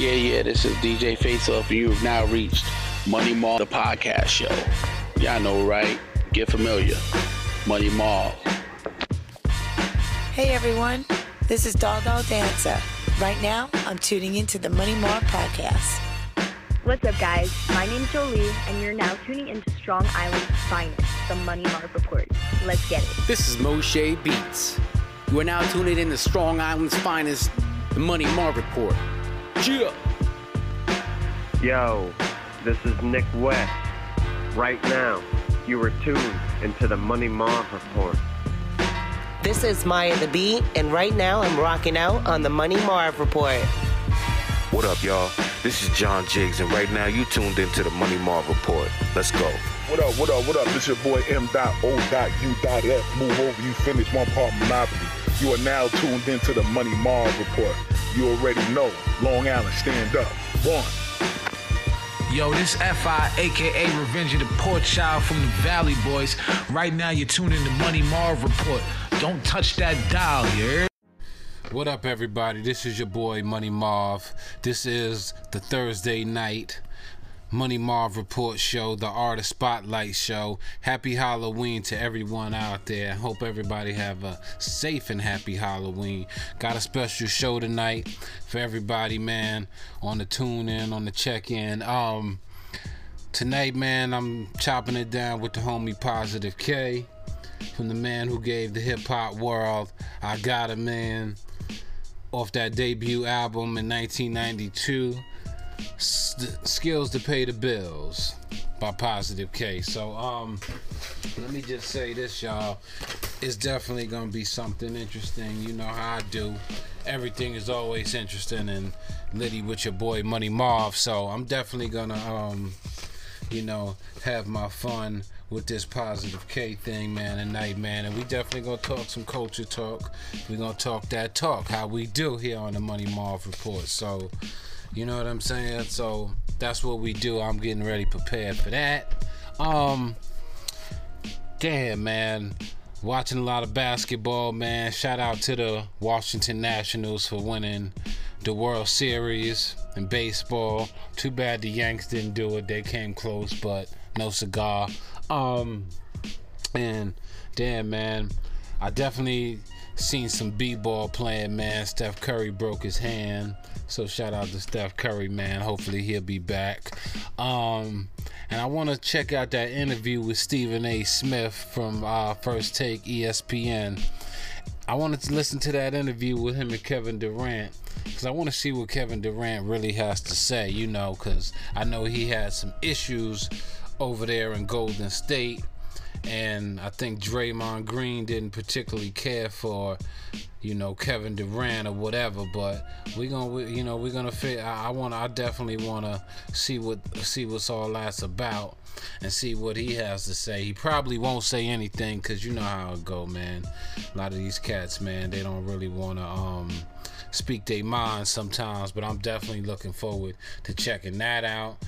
Yeah, yeah, this is DJ Face Off, and you've now reached Money Marv, the podcast show. Y'all know, right? Get familiar. Money Marv. Hey everyone, this is Doggo Dancer. Right now, I'm tuning into the Money Marv podcast. What's up, guys? My name's Jolie, and you're now tuning into Strong Island's finest, the Money Marv Report. Let's get it. This is Moshe Beats. You are now tuning in to Strong Island's finest, the Money Marv Report. Yeah. Yo, this is Nick West. Right now, you are tuned into the Money Marv Report. This is Maya the Bee, and right now I'm rocking out on the Money Marv Report. What up, y'all? This is John Jiggs, and right now you tuned into the Money Marv Report. Let's go. What up, what up, what up? This is your boy M.O.U.F. Move over, you finish one part Monopoly. You are now tuned into the Money Marv Report. You already know. Long Island, stand up. One. Yo, this FI, aka Revenge of the Poor Child from the Valley Boys. Right now, you're tuning in to Money Marv Report. Don't touch that dial, you heard? What up, everybody? This is your boy Money Marv. This is the Thursday night Money Marv Report Show, the Artist Spotlight Show. Happy Halloween to everyone out there. Hope everybody have a safe and happy Halloween. Got a special show tonight for everybody, man, on the tune in, on the check in. Um, tonight, man, I'm chopping it down with the homie Positive K from the man who gave the hip hop world I Got a Man off that debut album in 1992 skills to pay the bills by positive k so um let me just say this y'all it's definitely gonna be something interesting you know how i do everything is always interesting and litty with your boy money marv so i'm definitely gonna um you know have my fun with this positive K thing, man, tonight, man. And we definitely gonna talk some culture talk. we gonna talk that talk, how we do here on the Money Marv Report. So you know what I'm saying? So that's what we do. I'm getting ready prepared for that. Um damn man. Watching a lot of basketball, man. Shout out to the Washington Nationals for winning the World Series in baseball. Too bad the Yanks didn't do it. They came close, but no cigar. Um and damn man, I definitely seen some b-ball playing, man. Steph Curry broke his hand. So shout out to Steph Curry, man. Hopefully he'll be back. Um, and I want to check out that interview with Stephen A. Smith from uh, First Take ESPN. I wanted to listen to that interview with him and Kevin Durant because I want to see what Kevin Durant really has to say, you know, because I know he had some issues over there in Golden State. And I think Draymond Green didn't particularly care for you know Kevin Durant or whatever. But we gonna you know we're gonna fit. I, I want I definitely want to see what see what's all that's about and see what he has to say. He probably won't say anything because you know how it go, man. A lot of these cats, man, they don't really want to um speak their minds sometimes. But I'm definitely looking forward to checking that out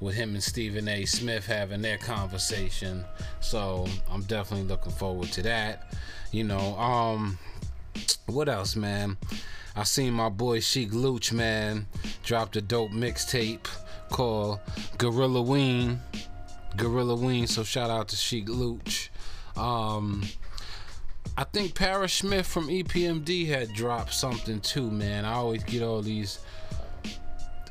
with him and Stephen A. Smith having their conversation. So I'm definitely looking forward to that. You know, um, what else, man? I seen my boy Sheek Louch, man, dropped a dope mixtape called Gorilla Ween. Gorilla Ween, so shout out to Sheek Louch. Um, I think Parrish Smith from EPMD had dropped something too, man. I always get all these,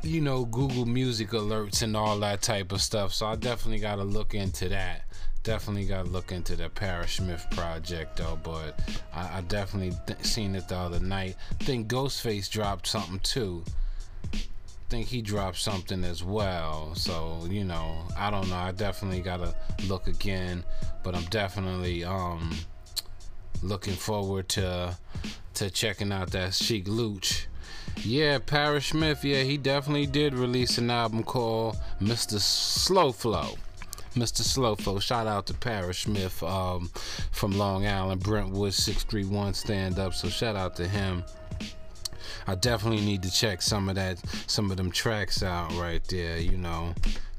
you know, Google Music alerts and all that type of stuff, so I definitely got to look into that definitely got to look into the Parrish Smith project though. But I, I definitely th- seen it the other night. Think Ghostface dropped something too. Think he dropped something as well. So you know, I don't know. I definitely gotta look again. But I'm definitely um looking forward to to checking out that Sheek Louch. Yeah, Parrish Smith. Yeah, he definitely did release an album called Mr. Slow Flow. Mr. Slowfo. Shout out to Parrish Smith um, from Long Island, Brentwood 631 stand up. So shout out to him. I definitely need to check some of that, some of them tracks out right there. You know,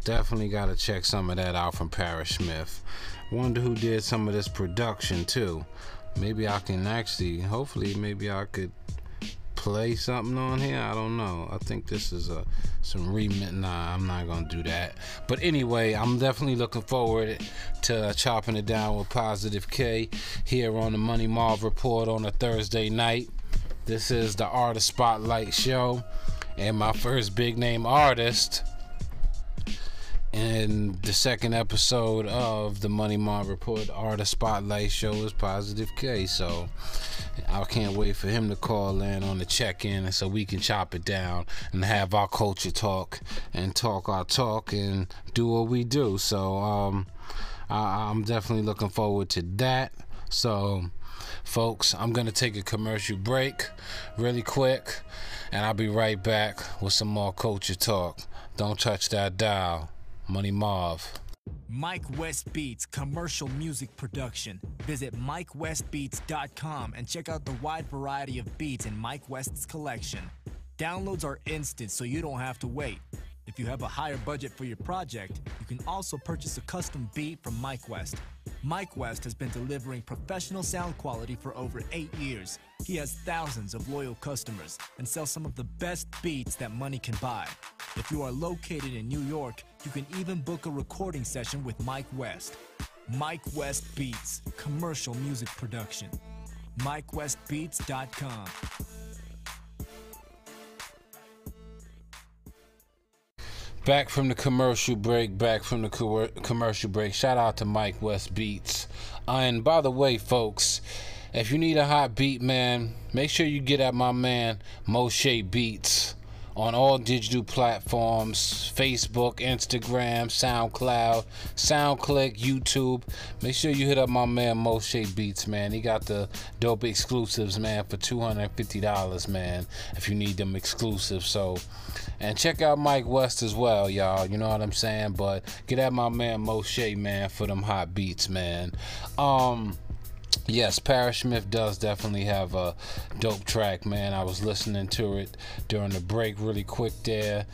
definitely got to check some of that out from Parrish Smith. Wonder who did some of this production too. Maybe I can actually, hopefully, maybe I could play something on here? I don't know. I think this is a some remix. Nah, I'm not gonna do that. But anyway, I'm definitely looking forward to uh, chopping it down with Positive K here on the Money Marv Report on a Thursday night. This is the Artist Spotlight Show, and my first big name artist and the second episode of the Money Marv Report Artist Spotlight Show is Positive K. So I can't wait for him to call in on the check in so we can chop it down and have our culture talk and talk our talk and do what we do. So um, I, I'm definitely looking forward to that. So, folks, I'm going to take a commercial break really quick and I'll be right back with some more culture talk. Don't touch that dial. Money Marv. Mike West Beats commercial music production. Visit MikeWestBeats.com and check out the wide variety of beats in Mike West's collection. Downloads are instant so you don't have to wait. If you have a higher budget for your project, you can also purchase a custom beat from Mike West. Mike West has been delivering professional sound quality for over eight years. He has thousands of loyal customers and sells some of the best beats that money can buy. If you are located in New York, you can even book a recording session with Mike West. Mike West Beats, commercial music production. MikeWestBeats.com. Back from the commercial break, back from the co- commercial break. Shout out to Mike West Beats. Uh, and by the way, folks, if you need a hot beat, man, make sure you get at my man Moshe Beats on all digital platforms Facebook, Instagram, SoundCloud, SoundClick, YouTube. Make sure you hit up my man Moshe Beats, man. He got the dope exclusives, man, for $250, man, if you need them exclusive. So, and check out Mike West as well, y'all. You know what I'm saying? But get at my man Moshe, man, for them hot beats, man. Um, Yes, Parrish Smith does definitely have a dope track, man. I was listening to it during the break really quick there.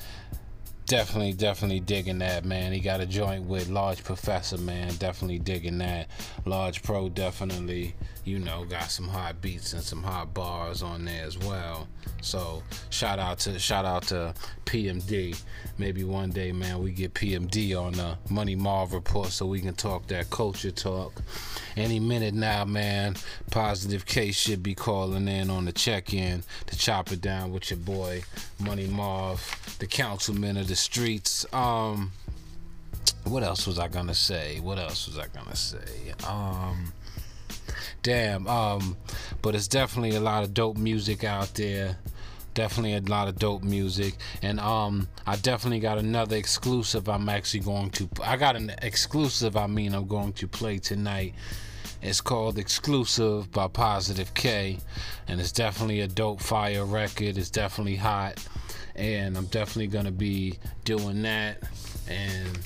Definitely, definitely digging that, man. He got a joint with Large Professor, man. Definitely digging that. Large Pro definitely, you know, got some hot beats and some hot bars on there as well. So shout out to shout out to PMD. Maybe one day, man, we get PMD on the Money Marv report so we can talk that culture talk. Any minute now, man. Positive K should be calling in on the check-in to chop it down with your boy Money Marv, the councilman of the streets. Um, what else was I gonna say? What else was I gonna say? Um damn um but it's definitely a lot of dope music out there. Definitely a lot of dope music. And um i definitely got another exclusive i'm actually going to i got an exclusive i mean i'm going to play tonight. It's called exclusive by positive k. And it's definitely a dope fire record. It's definitely hot. And i'm definitely gonna be doing that and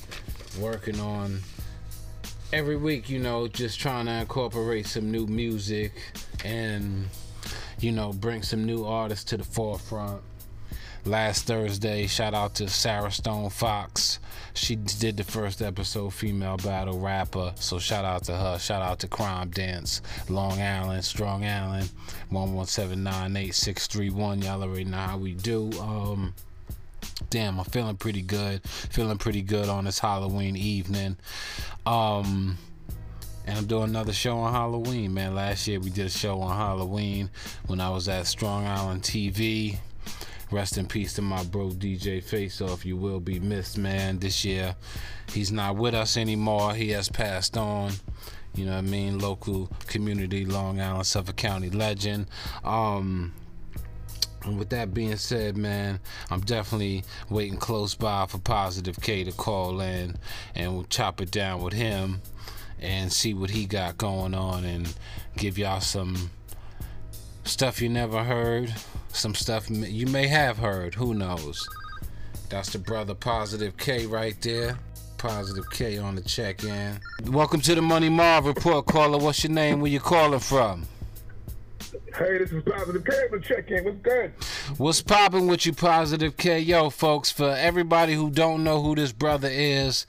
working on every week, you know, just trying to incorporate some new music and, you know, bring some new artists to the forefront. Last Thursday, shout out to Sarah Stone Fox. She did the first episode, female battle rapper. So shout out to her. Shout out to Crime Dance, Long Island, Strong Island, 11798-631. Y'all already know how we do. Um, damn, I'm feeling pretty good. Feeling pretty good on this Halloween evening. Um, and I'm doing another show on Halloween, man. Last year we did a show on Halloween when I was at Strong Island TV. Rest in peace to my bro DJ Face Off. You will be missed, man. This year he's not with us anymore. He has passed on. You know what I mean? Local community, Long Island, Suffolk County legend. Um, and with that being said, man, I'm definitely waiting close by for Positive K to call in and we'll chop it down with him and see what he got going on and give y'all some stuff you never heard, some stuff you may have heard, who knows. That's the brother Positive K right there. Positive K on the check in. Welcome to the Money Marv Report, caller. What's your name? Where you calling from? Hey, this is Positive K. I'm check in. What's good? What's popping with you, Positive K? Yo, folks, for everybody who don't know who this brother is,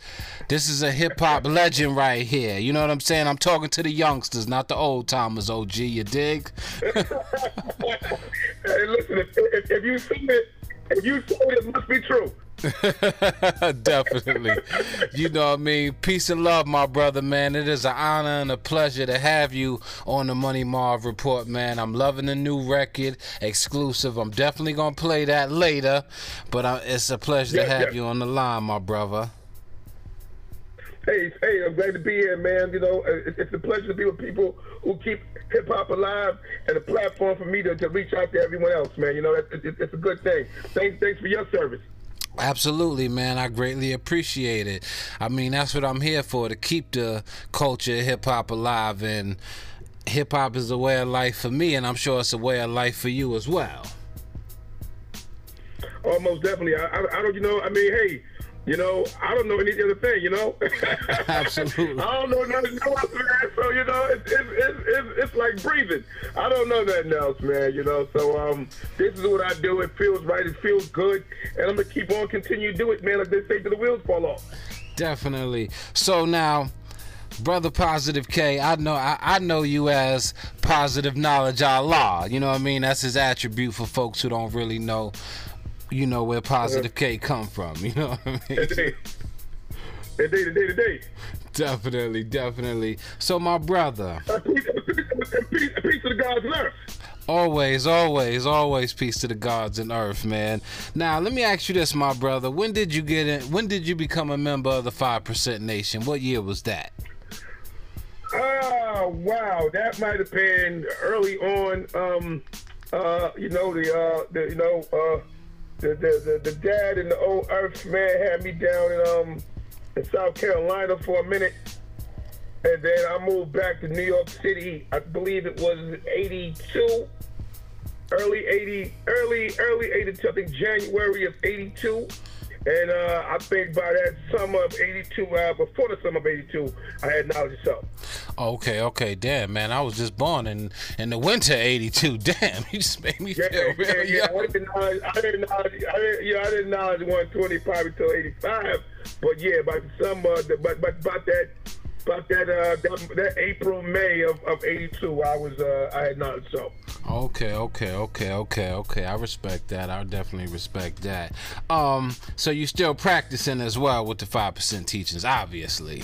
this is a hip hop legend right here. You know what I'm saying? I'm talking to the youngsters, not the old timers, OG. You dig? hey, listen, if, if, if you see it, if you say it, it must be true. Definitely. You know what I mean? Peace and love, my brother, man. It is an honor and a pleasure to have you on the Money Marv Report, man. I'm loving the new record, exclusive. I'm definitely going to play that later, but I, it's a pleasure Yeah, to have yeah. you on the line, my brother. Hey, hey, I'm glad to be here, man. You know, uh, it's a pleasure to be with people who keep hip hop alive and a platform for me to, to reach out to everyone else, man. You know, it, it, it's a good thing. Thanks, thanks for your service. Absolutely, man. I greatly appreciate it. I mean, that's what I'm here for to keep the culture of hip hop alive. And hip hop is a way of life for me, and I'm sure it's a way of life for you as well. Oh, Almost definitely. I, I, I don't, you know, I mean, hey, you know, I don't know any other thing, you know. Absolutely. I don't know nothing else, man. So you know, it's it's, it's it's it's like breathing. I don't know nothing else, man. You know, so um, this is what I do. It feels right. It feels good, and I'm gonna keep on continue to do it, man. Like they say, till the wheels fall off. Definitely. So now, brother Positive K, I know I, I know you as Positive Knowledge Allah. You know what I mean? That's his attribute for folks who don't really know. You know where Positive K come from. You know what I mean? Indeed, day, indeed, indeed. Definitely, definitely. So my brother. A piece, a piece, a piece, a piece of the God's earth. Always, always, always peace to the gods and earth, man. Now, let me ask you this, my brother. When did you get in? When did you become a member of the Five Percent Nation? What year was that? Oh wow, that might have been early on. Um, uh, you know the, uh, the you know uh, the, the the the dad and the old Earth man had me down in um in South Carolina for a minute, and then I moved back to New York City. I believe it was '82, early '80, early early '82. I think January of '82. And uh, I think by that summer of '82, uh, before the summer of '82, I had knowledge of self. Okay, okay, damn, man. I was just born in in the winter '82. Damn, you just made me feel Yeah, real yeah, yeah. young. I didn't knowledge. I didn't knowledge. I didn't, yeah, I didn't knowledge 120 probably till 85. But yeah, by the summer, the- but but about that, about that, uh, that, that April May of, of 82, I was uh, I had not So Okay, okay, okay, okay, okay. I respect that. I definitely respect that. Um, so you still practicing as well with the five percent teachings, obviously.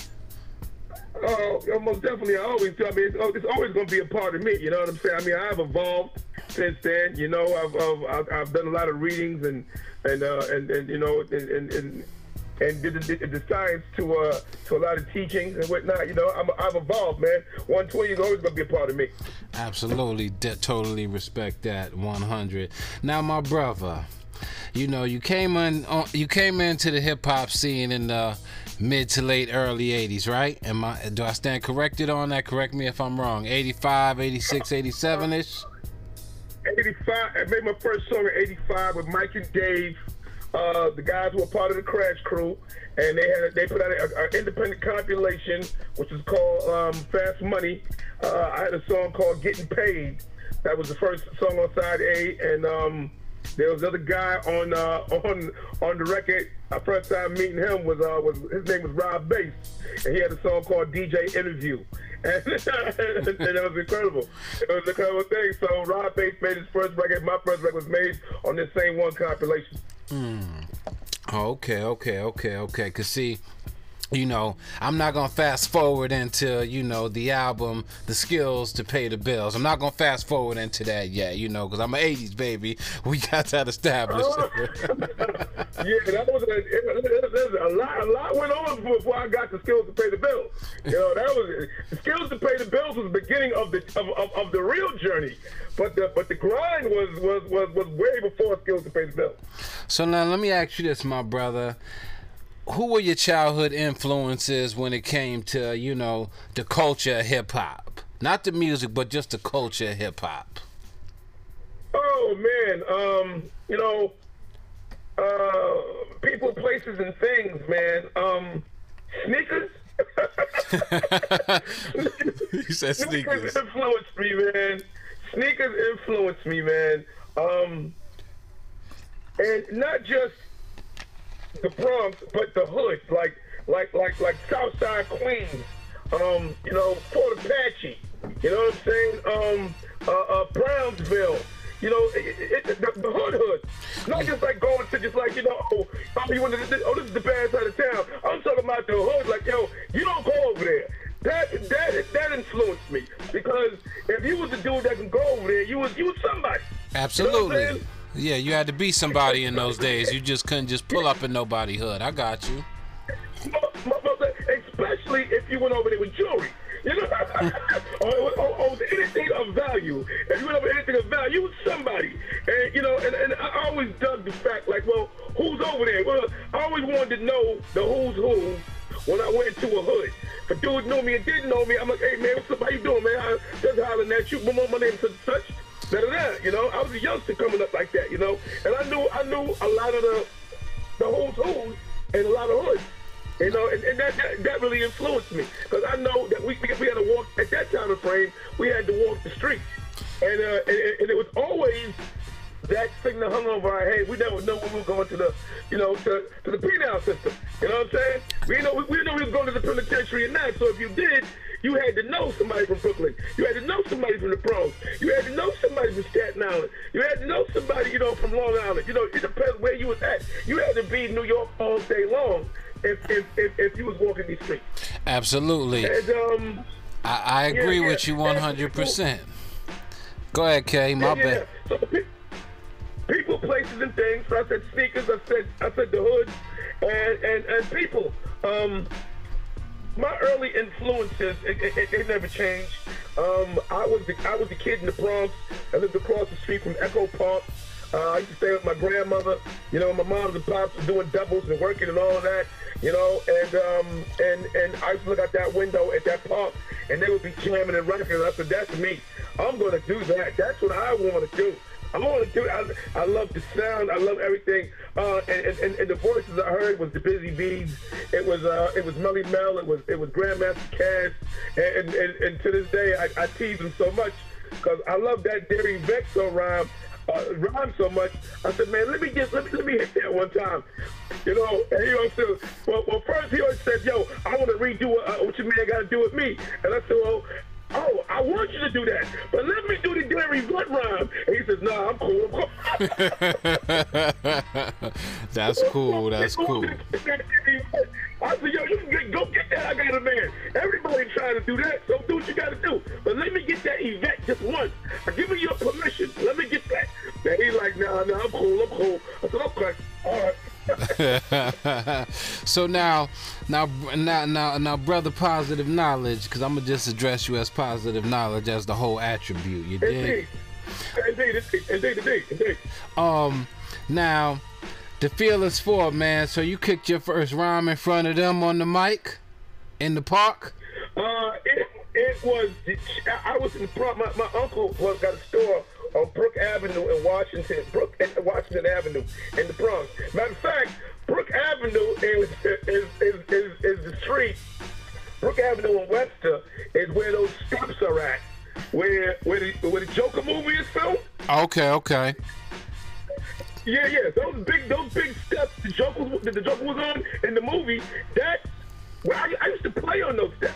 Oh, most definitely. I always tell me it's, oh, it's always going to be a part of me. You know what I'm saying? I mean, I've evolved since then. You know, I've I've, I've, I've done a lot of readings and and uh, and, and you know and and. and and did the, the science to uh to a lot of teachings and whatnot. You know, I'm, I've evolved, man. 120 is always gonna be a part of me. Absolutely, de- totally respect that 100. Now, my brother, you know, you came in, uh, you came into the hip hop scene in the mid to late early 80s, right? Am I? Do I stand corrected on that? Correct me if I'm wrong. 85, 86, 87 ish. 85. I made my first song in 85 with Mike and Dave, uh, the guys who were part of the Crash Crew, and they had they put out an independent compilation which is called um, Fast Money. Uh, I had a song called Getting Paid. That was the first song on side A, and um, there was another guy on uh, on on the record. My first time meeting him was uh, was his name was Rob Bass, and he had a song called DJ Interview. And, and it was incredible. It was an incredible thing. So Rob Bass made his first record. My first record was made on this same one compilation. Oh, okay, okay, okay, okay. Cause see, you know, I'm not gonna fast forward into you know the album, the skills to pay the bills. I'm not gonna fast forward into that yet, you know, cause I'm an '80s baby. We got that established. Yeah, that was a, it, it, it, a lot. A lot went on before I got the skills to pay the bills. You know, that was the skills to pay the bills was the beginning of the of, of, of the real journey. But the but the grind was was was was way before skills to pay the bills. so now let me ask you this, my brother. Who were your childhood influences when it came to you know the culture of hip hop? Not the music, but just the culture of hip hop. Oh man, um, you know, uh, people, places, and things, man. Um, sneakers. you said sneakers. sneakers influenced me, man. sneakers influenced me, man. Um, and not just the Bronx, but the hood, like like like like Southside Queens, um, you know, Fort Apache, you know what I'm saying? Um, uh, uh, Brownsville, you know, it, it, the, the hood hood. Not just like going to just like, you know, oh, you want to, oh, this is the bad side of town. I'm talking about the hood, like, yo, you don't go over there. That that that influenced me because if you was a dude that can go over there, you was you was somebody. Absolutely. You know I'm? Yeah, you had to be somebody in those days. You just couldn't just pull up in nobody hood. I got you. especially if you went over there with jewelry. You know, or, or, or anything of value. If you went over anything of value, you was somebody. And you know, and, and I always dug the fact, like, well, who's over there? Well, I always wanted to know the who's who when I went into a hood. If a dude knew me and didn't know me, I'm like, hey man, what's up? How you doing, man? I just hollering at you. My, my name's such such. You know, I was a youngster coming up like that, you know, and I knew I knew a lot of the the who's who's and a lot of hoods. You know, and, and that, that that really influenced me because I know that we we had to walk at that time of frame. We had to walk the streets, and uh, and, and it was always that thing that hung over our head. We never know when we were going to the, you know, to, to the penal system. You know what I'm saying? We know we, we know we was going to the penitentiary or not. So if you did, you had to know somebody from Brooklyn. You had to know somebody from the Bronx. You had to know somebody from Staten Island. You had to know somebody, you know, from Long Island. You know, it depends where you was at. You had to be in New York all day long if if, if, if you was walking these streets. Absolutely. And um, I, I agree yeah, with you 100%. Go ahead, Kay. My yeah, bad. So people, places, and things. So I said sneakers. I said I said the hood, and and, and people. Um, my early influences, it, it, it, never changed. Um, I was the I was the kid in the Bronx. I lived across the street from Echo Park. Uh, I used to stay with my grandmother. You know, my moms and pops were doing doubles and working and all of that. You know, and um, and and I used to look out that window at that park, and they would be jamming and. And I said, "That's me. I'm going to do that. That's what I want to do." I want to do. I, I love the sound. I love everything. Uh, and, and, and the voices I heard was the Busy Bees. It was uh, it was Melle Mel. It was it was Grandmaster Caz. And, and, and to this day, I, I tease him so much because I love that Derry Vexo rhyme. Uh, rhyme so much. I said, man, let me get let me let me hit that one time. You know, and he said, well, well, first he always said, yo, I want to redo uh, what man got to do with me. And I said, well. Oh, I want you to do that, but let me do the Gary Blood rhyme. And he says, Nah, I'm cool. I'm cool. That's cool. That's cool. I said, yo, you can get, go get that. I got a man. Everybody trying to do that, so do what you got to do. But let me get that event just once. I give you your permission. Let me get that. And he's like, Nah, nah, I'm cool. I'm cool. I said, Okay, all right. so now, now, now, now, now, brother, positive knowledge, because I'm gonna just address you as positive knowledge as the whole attribute. You dig? Indeed, indeed, indeed, indeed, indeed. Um, now, the Fearless Four, man. So you kicked your first rhyme in front of them on the mic in the park. Uh, it it was. I was in front. My, my uncle was got a store on Brook Avenue in Washington, Brook and Washington Avenue in the Bronx. Matter of fact, Brook Avenue is is, is, is, is the street. Brook Avenue in Webster is where those steps are at, where where the where the Joker movie is filmed. Okay, okay. Yeah, yeah, those big those big steps the Joker was, the Joker was on in the movie. That well, I, I used to play on those steps.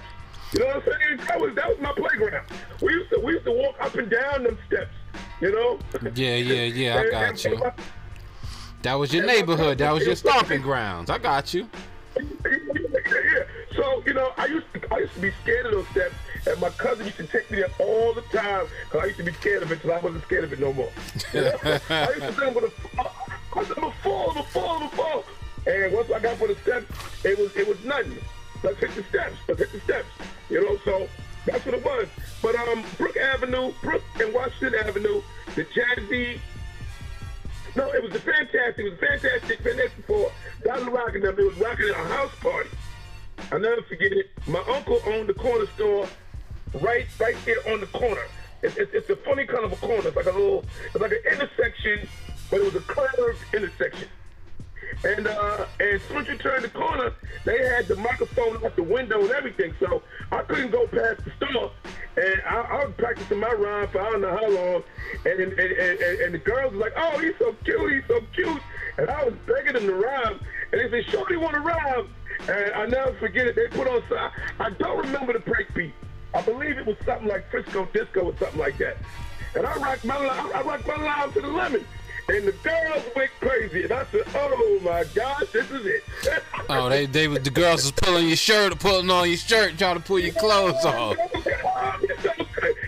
You know what I'm saying? That was that was my playground. We used to we used to walk up and down them steps. You know? Yeah, yeah, yeah. I got you. That was your neighborhood. That was your stomping grounds. I got you. Yeah, yeah. So you know, I used to I used to be scared of those steps, and my cousin used to take me there all the time because I used to be scared of it until I wasn't scared of it no more. You know? I used to say I'm gonna, I'm gonna fall, I'm gonna fall, I'm gonna fall. And once I got for the steps, it was it was nothing. Let's hit the steps. Let's hit the steps. You know, so that's what it was. But um, Brook Avenue, Brook and Washington Avenue, the Jazzy. No, it was a fantastic. It was a fantastic. Fantastic for Dollar Rocking them. It was rocking at a house party. I'll never forget it. My uncle owned the corner store right right there on the corner. It's, it's, it's a funny kind of a corner. It's like a little, it's like an intersection, but it was a curved intersection. And uh, as soon as you turn the corner, they had the microphone out the window and everything. So I couldn't go past the store. And I, I was practicing my rhyme for I don't know how long. And and, and, and, and the girls was like, oh, he's so cute, he's so cute. And I was begging them to rhyme. And they said, Shorty want to rhyme. And I never forget it. They put on, I, I don't remember the break beat. I believe it was something like Frisco Disco or something like that. And I rocked my, I rocked my line to the lemon. And the girls went crazy. And I said, oh my gosh, this is it. Oh, they they the girls was pulling your shirt, pulling on your shirt, trying to pull your clothes off.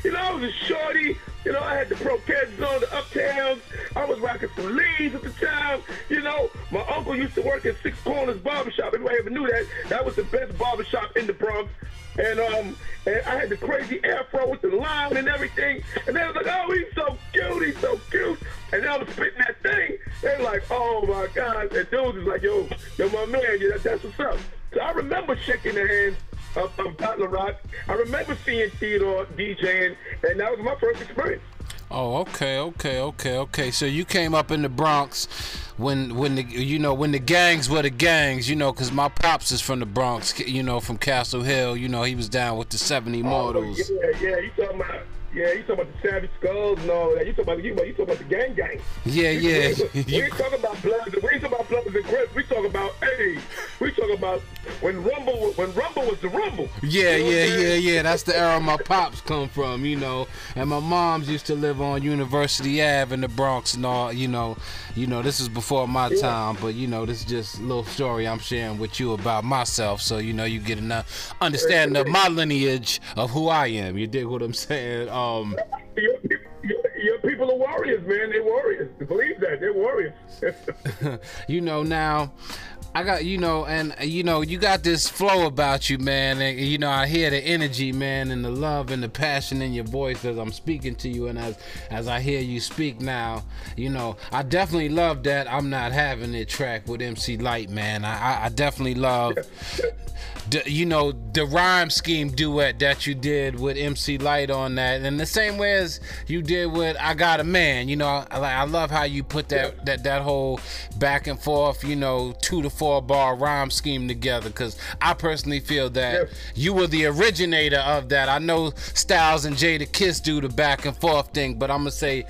you know, I was a shorty. You know, I had the Pro-Keds on, the Uptowns. I was rocking some leads at the time. You know, my uncle used to work at Six Corners Barbershop. Everybody ever knew that. That was the best barbershop in the Bronx. And um, and I had the crazy afro with the line and everything. And they was like, oh, he's so cute, he's so cute. And then I was spitting that thing. They're like, oh my God. And dudes was like, yo, yo, my man, yeah, that's what's up. So I remember shaking the hands of, of Dot Rock. I remember seeing Theodore DJing, and that was my first experience. Oh, okay, okay, okay, okay. So you came up in the Bronx when when the you know when the gangs were the gangs, you know, because my pops is from the Bronx, you know, from Castle Hill. You know, he was down with the Seven Immortals. Oh, yeah, yeah. You talking about yeah, you talking about the Savage Skulls and all that. You talking about you, you talking about the gang gang. Yeah, yeah. We, talking about bloods. We talking and. We talk about hey. We talk about when Rumble when Rumble was the Rumble. Yeah, you know yeah, yeah, yeah. That's the era my pops come from, you know. And my mom's used to live on University Ave in the Bronx and all. You know, you know. This is before my yeah. time, but you know, this is just a little story I'm sharing with you about myself, so you know you get enough understanding of my lineage of who I am. You dig what I'm saying? Um, people are warriors, man. They're warriors. Believe that. They're warriors. you know, now I got you know, and uh, you know, you got this flow about you, man. And you know, I hear the energy, man, and the love and the passion in your voice as I'm speaking to you, and as as I hear you speak now, you know, I definitely love that. I'm not having it track with MC Lyte, man. I I definitely love you know the rhyme scheme duet that you did with MC Lyte on that, and the same way as you did with I Got a Man. You know, I, I love how you put that that that whole back and forth, you know, two to four bar rhyme scheme together. Because I personally feel that you were the originator of that. I know Styles and Jadakiss do the back and forth thing, but I'm gonna say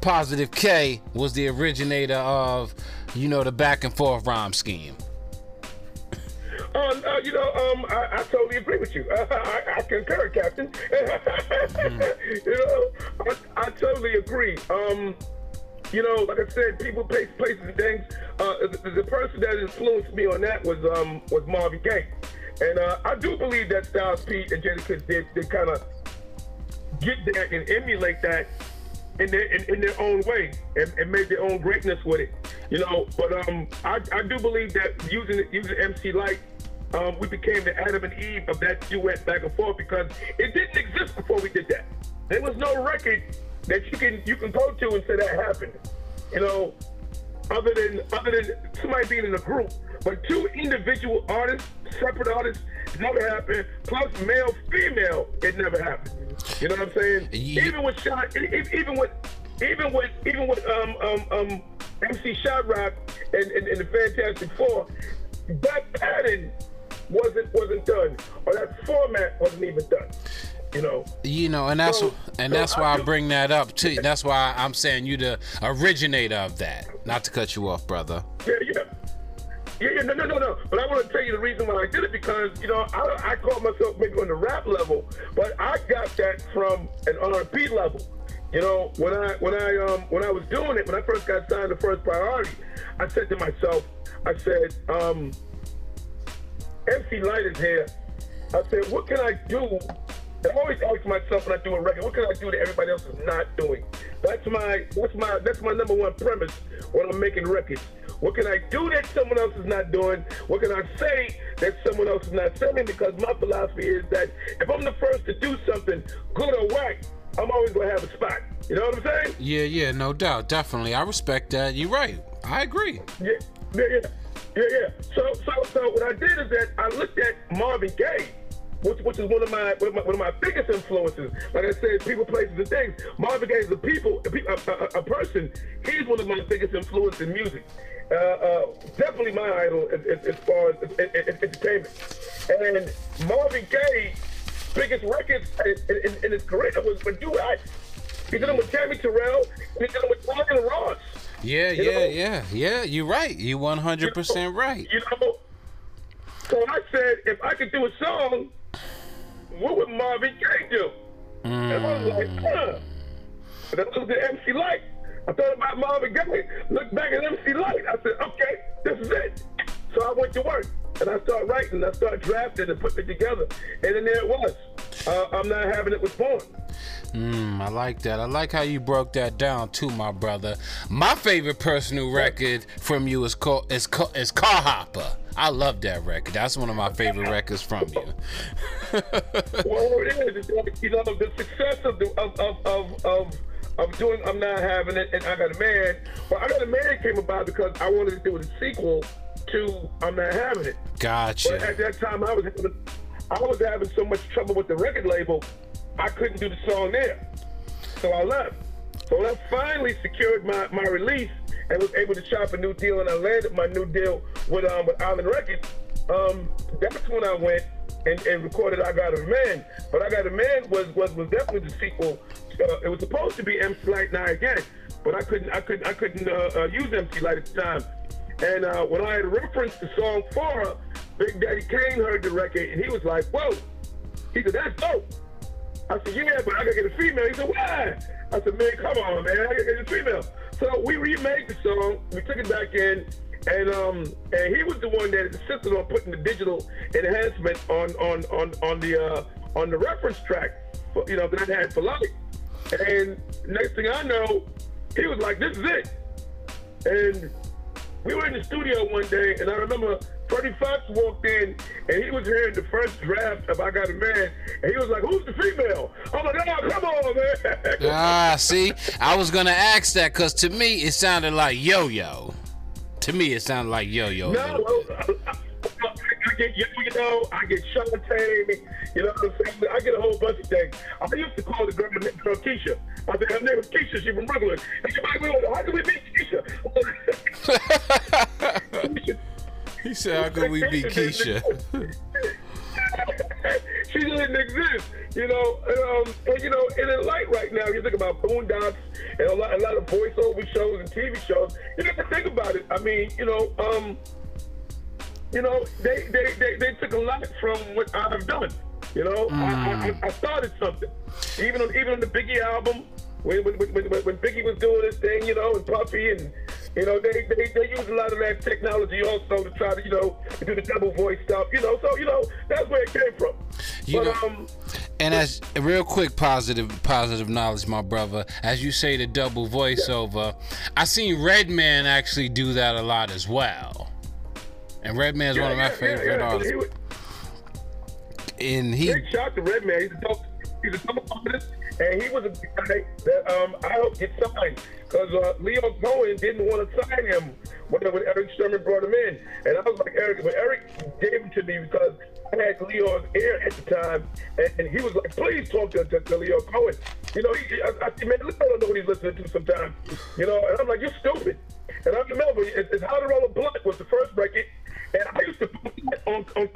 Positive K was the originator of, you know, the back and forth rhyme scheme. Uh, uh, you know, um, I, I, totally agree with you. Uh, I, I, concur, Captain. mm. You know, I, I, totally agree. Um, you know, like I said, people, place, places, and things. Uh, the, the, person that influenced me on that was um, was Marvin Gaye, and uh, I do believe that Styles P and Jadakiss did, did kind of get there and emulate that in their in, in their own way and, and, made their own greatness with it. You know, but um, I, I do believe that using using MC Lyte um, we became the Adam and Eve of that duet back and forth because it didn't exist before we did that. There was no record that you can you can go to and say that happened. You know, other than other than somebody being in a group, but two individual artists, separate artists, never happened. Plus male female, it never happened. You know what I'm saying? Yeah. Even with shot, even with even with even with um um um MC Sha-Rock and, and, and the Fantastic Four, that pattern wasn't wasn't done, or that format wasn't even done. You know. You know, and that's so, and so that's why I, I, bring that up too. That's why I'm saying you the originator of that. Not to cut you off, brother. Yeah, yeah. Yeah, yeah, no, no, no, no. But I want to tell you the reason why I did it because you know I, I call myself maybe on the rap level, but I got that from an R&B level. You know, when I when I um when I was doing it, when I first got signed to First Priority, I said to myself, I said, um, MC Lyte is here. I said, what can I do? I'm always ask myself when I do a record, what can I do that everybody else is not doing? That's my that's my that's my number one premise when I'm making records. What can I do that someone else is not doing? What can I say that someone else is not saying? Because my philosophy is that if I'm the first to do something, good or whack, I'm always gonna have a spot. You know what I'm saying? Yeah, yeah, no doubt, definitely. I respect that. You're right. I agree. Yeah, yeah, yeah. Yeah, yeah. So, so, so what I did is that I looked at Marvin Gaye, which, which is one of my one of my, one of my biggest influences. Like I said, people, places, and things. Marvin Gaye is a people, a, a, a, person. He's one of my biggest influences in music. Uh, uh, definitely my idol as, as, as far as, as, entertainment. And Marvin Gaye, biggest records in, in, in his career was with Do Right. He did them with Tammy Terrell. He did them with Diana Ross. Yeah, You yeah, know? yeah, yeah. You're right. You 100% right. You know, so I said, if I could do a song, what would Marvin Gaye do? And I was like, mm. huh. And I looked at MC Lyte. I thought about Marvin Gaye. Looked back at MC Lyte. I said, okay, this is it. So I went to work. And I started writing. I started drafting and putting it together. And then there it was. Uh, I'm Not Having It was born. Mm, I like that. I like how you broke that down too, my brother. My favorite personal record from you is called is, ca- is Car Hopper. I love that record. That's one of my favorite records from you. well, it is. It's like, you know, the success of the of of of, of of doing I'm not having it and I got a man. Well, I got a man came about because I wanted to do a sequel to I'm not having it. But Gotcha. at that time, I was having, I was having so much trouble with the record label, I couldn't do the song there. So I left. So I finally secured my, my release and was able to shop a new deal, and I landed my new deal with um with Island Records, um, that's when I went and, and recorded I Got a Man. But I Got a Man was was, was definitely the sequel. Uh, it was supposed to be MC Lyte Now Again, but I couldn't I couldn't I couldn't uh, uh, use MC Lyte at the time. And uh, when I had referenced the song for her, Big Daddy Kane heard the record and he was like, "Whoa!" He said, "That's dope." I said, "Yeah, but I gotta get a female." He said, "Why?" I said, "Man, come on, man, I gotta get a female." So we remade the song. We took it back in, and um, and he was the one that insisted on putting the digital enhancement on on on on the uh, on the reference track, for, you know, that I had for life. And next thing I know, he was like, "This is it." And we were in the studio one day, and I remember Freddie Foxxx walked in, and he was hearing the first draft of I Got a Man, and he was like, "Who's the female?" I'm like, "Oh, come on, man!" Ah, see, I was gonna ask that because to me it sounded like Yo Yo. To me, it sounded like Yo Yo. No, I, get you, know, I get Shantae, you know what I'm saying? I get a whole bunch of things. I used to call the girl, the girl Keisha. I said her name was Keisha. She from Brooklyn. And she like, how can we meet Keisha? He said, "How could we be Keisha?" she didn't exist, you know. And, um, and you know, and in light right now, you think about Boondocks and a lot, a lot of voiceover shows and TV shows. You have to think about it. I mean, you know, um, you know, they, they, they, they took a lot from what I've done. You know, I, I, I started something. Even on even on the Biggie album, when when, when, when Biggie was doing his thing, you know, and Puffy and you know, they, they they use a lot of that technology also to try to you know do the double voice stuff. You know, so you know that's where it came from. You but know- um, And as a real quick positive positive knowledge, my brother, as you say the double voiceover, I seen Redman actually do that a lot as well. And Redman Redman's one of my yeah, yeah, favorite yeah, yeah. artists. And he Big shout to Redman. He's a dope. He's a dope artist, and he was a guy that um I hope get signed because uh, Lyor Cohen didn't want to sign him when, when Erick Sermon brought him in, and I was like Eric, but Eric gave him to me because I had Lyor's ear at the time, and, and he was like, please talk to, to, to Lyor Cohen. You know, he, I, I man, Lyor don't know what he's listening to sometimes. You know, and I'm like, you're stupid. And I remember it's, it's How to Roll a Blunt was the first record, and I used to put that on, on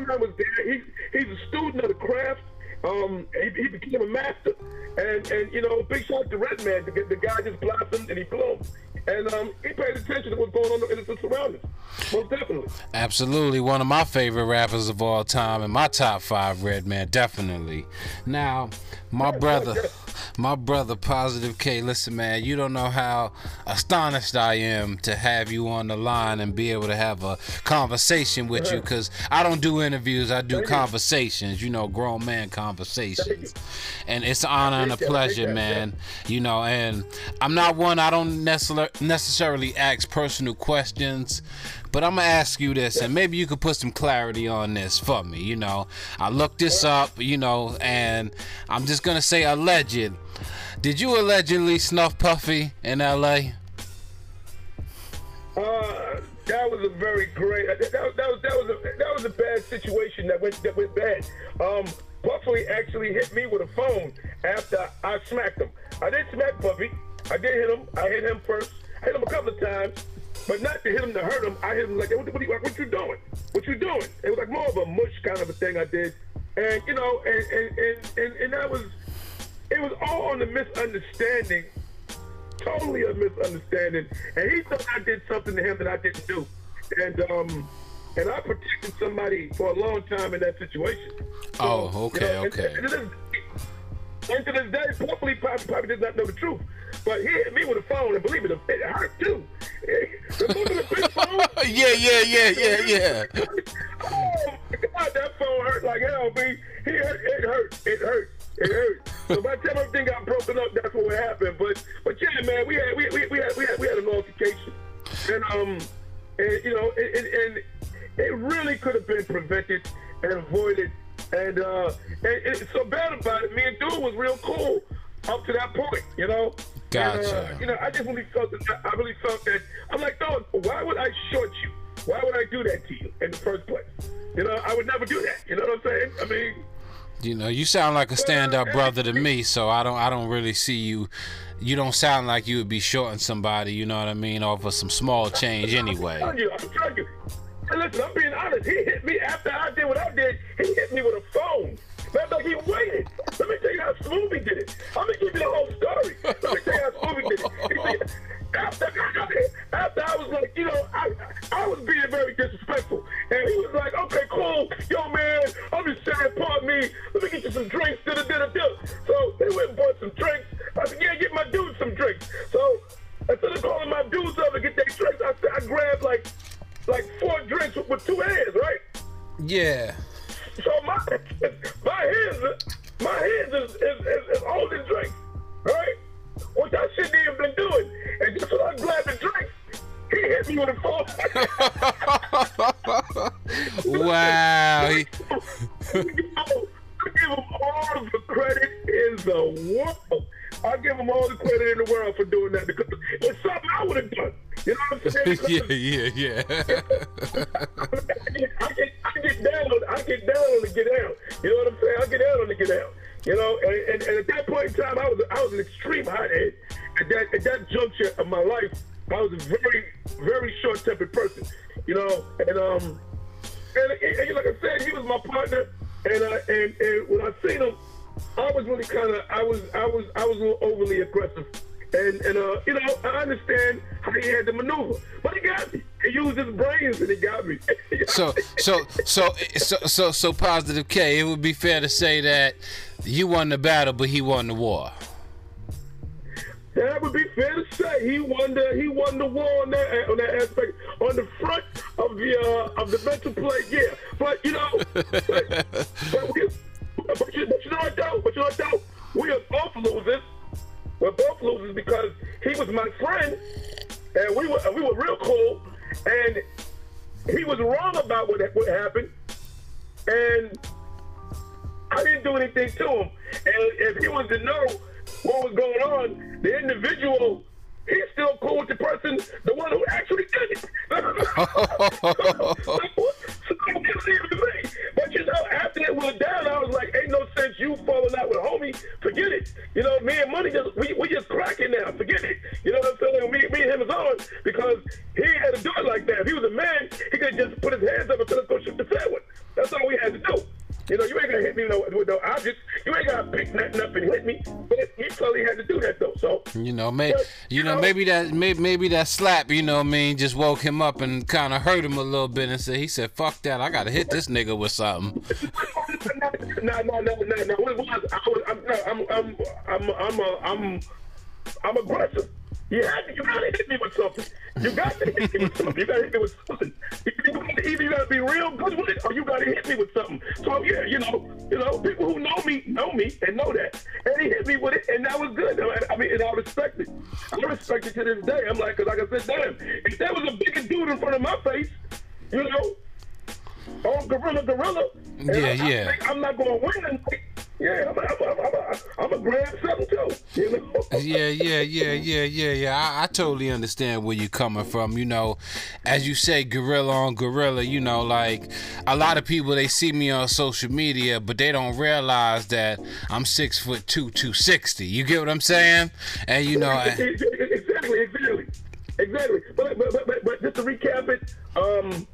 Redman was there. He's he's a student of the craft. Um, he, he became a master, and and you know, big shout out to Redman. The, the guy just blossomed and he bloomed, and um, he paid attention to what's going on in his surroundings. Most definitely. Absolutely, one of my favorite rappers of all time, and my top five Redman, definitely. Now, my brother, my brother, Positive K. Listen, man, you don't know how astonished I am to have you on the line and be able to have a conversation with you, because I don't do interviews, I do conversations. You know, grown man conversations, and it's an honor and a pleasure, man. You know, and I'm not one. I don't necessarily necessarily ask personal questions. But I'm gonna ask you this, and maybe you could put some clarity on this for me. You know, I looked this up, you know, and I'm just gonna say alleged. Did you allegedly snuff Puffy in L.A.? Uh, that was a very great. That, that, was- that was that was a that was a bad situation that went that went bad. Um, Puffy actually hit me with a phone after I smacked him. I didn't smack Puffy. I did hit him. I hit him first. I hit him a couple of times, but not to hit him to hurt him. I hit him like, what, what, what you doing? What you doing? It was like more of a mush kind of a thing I did, and you know, and and and, and, and that was it was all on the misunderstanding totally a misunderstanding. And he thought I did something to him that I didn't do. And um and I protected somebody for a long time in that situation. Oh, You okay, know, and- okay. And, to this, and to this day, probably probably, probably did not know the truth. But he hit me with a phone, and believe me, it it hurt too. Remember the big phone? yeah, yeah, yeah, yeah, yeah. Oh my God, that phone hurt like hell, B. He hurt, it hurt, it hurt, it hurt. So by the time everything got broken up, that's what happened. But but yeah, man, we had we, we, we had we had we had an altercation, and um, and you know, and, and, and it really could have been prevented and avoided. And uh, and, and so bad about it, me and Dude was real cool up to that point, you know. And, uh, Gotcha. you know, I just really felt that. I really felt that. I'm like, dog, why would I short you? Why would I do that to you in the first place? You know, I would never do that. You know what I'm saying? I mean, You know, you sound like a stand-up brother to me, so I don't, I don't really see you. You don't sound like you would be shorting somebody. You know what I mean? Off of some small change, anyway. I'm telling you, I'm telling you. And listen, I'm being honest. He hit me after I did what I did. He hit me with a phone. Matter of fact, he waited. Let me tell you how smooth he did it. I'm gonna give you the whole story. Let me tell you how smooth he did it. After, after I was like, you know, I, I was being very disrespectful, and he was like, okay, cool, yo, man, I'm just saying, pardon me. Let me get you some drinks. Da da da da. So they went and bought some drinks. I said, yeah, get my dudes some drinks. So instead of calling my dudes up and get their drinks, I said, I grabbed like like four drinks with, with two hands, right? Yeah. So my my hands, my hands is, is, is, is holding drinks, right? Which I shouldn't even been doing. And just when I grabbed the drinks, he hit me with a phone. Wow. He- I give him all the credit in the world. I give him all the credit in the world for doing that because it's something I would have done. You know what I'm saying? yeah, yeah, yeah. I get, I get down on, I get down on the get out. You know what I'm saying? I get down on the get down. You know, and, and, and at that point in time, I was I was an extreme hothead. At that at that juncture of my life, I was a very very short tempered person. You know, and um, and, and, like I said, he was my partner, and uh, and and when I seen him, I was really kind of I was I was I was a little overly aggressive. And and uh, you know, I understand how he had to maneuver, but he got me. He used his brains and he got me. So, so, so, so, so, so, positive K. It would be fair to say that you won the battle, but he won the war. That would be fair to say. He won the he won the war on that on that aspect. On the front of the uh, of the mental play, yeah. But you know, but, but, we, but, you, but you know what though? But you know what though? We are both losers. We're both losers because he was my friend, and we were we were real cool, and he was wrong about what what happened, and I didn't do anything to him. And if he was to know what was going on, the individual, he's still cool with the person, the one who actually did it. so, it's even me. But you know, after it went down, I was like, ain't no sense you falling out with homie. Forget it. You know, me and Money just we, we just cracking now. Forget it. You know what I'm saying? Me, me and him is on because he had to do it like that. If he was a man, he could just put his hands up and said, let's go shoot the one. That's all we had to do. You know, you ain't gonna hit me no, with no object. You ain't gotta pick nothing up and hit me. But he probably had to do that though. So You know, may, you know, maybe that, maybe, maybe that slap, you know, what I mean, just woke him up and kind of hurt him a little bit, and said, he said, "Fuck that, I gotta hit this nigga with something." no, no, no, no, no. It was, I was, I'm, no, I'm, I'm, I'm, I'm, a, I'm, I'm aggressive. You had to, you gotta hit me with something. You got to hit me with something. You gotta hit me with something. Either you gotta be real good with it, or you gotta hit me with something. So yeah, you know, you know, people who know me know me and know that. And he hit me with it, and that was good. I mean, and I respect it. I respect it to this day. I'm like, cause like I said, damn, if there was a bigger dude in front of my face, you know, on gorilla, gorilla. Yeah, I, I yeah. think I'm not gonna win. Yeah, I'm, I'm, I'm, I'm, I'm gonna grab something too. You know? yeah, yeah, yeah, yeah, yeah, yeah. I, I totally understand where you're coming from. You know, as you say, gorilla on gorilla. You know, like a lot of people they see me on social media, but they don't realize that I'm six foot two, two sixty. You get what I'm saying? And you know, I, exactly, exactly, exactly. But but but but, just to recap it, um.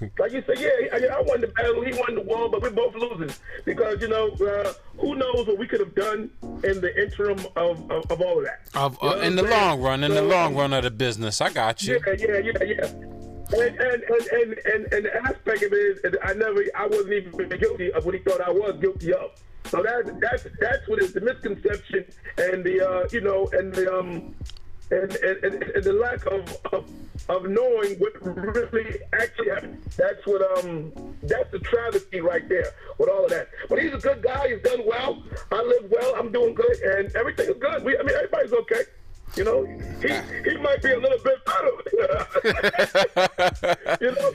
like you said, yeah, I, I won the battle, he won the war, but we're both losing because you know uh, who knows what we could have done in the interim of, of, of all of that. Of, You know uh, in the saying? long run, in the long run of the business, I got you. Yeah, yeah, yeah, yeah. And and, and, and, and and the aspect of it is, I never, I wasn't even guilty of what he thought I was guilty of. So that that's that's what is the misconception and the uh, you know and the um and and, and, the lack of, of of knowing what really actually happened. That's what um that's the travesty right there with all of that. But he's a good guy. He's done well. I live well. I'm doing good, and everything is good. We, I mean, everybody's okay. You know, he he might be a little bit better. you know,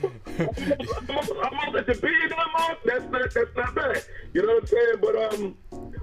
I'm on the big amount. That's not that's not bad. You know what I'm saying? But um,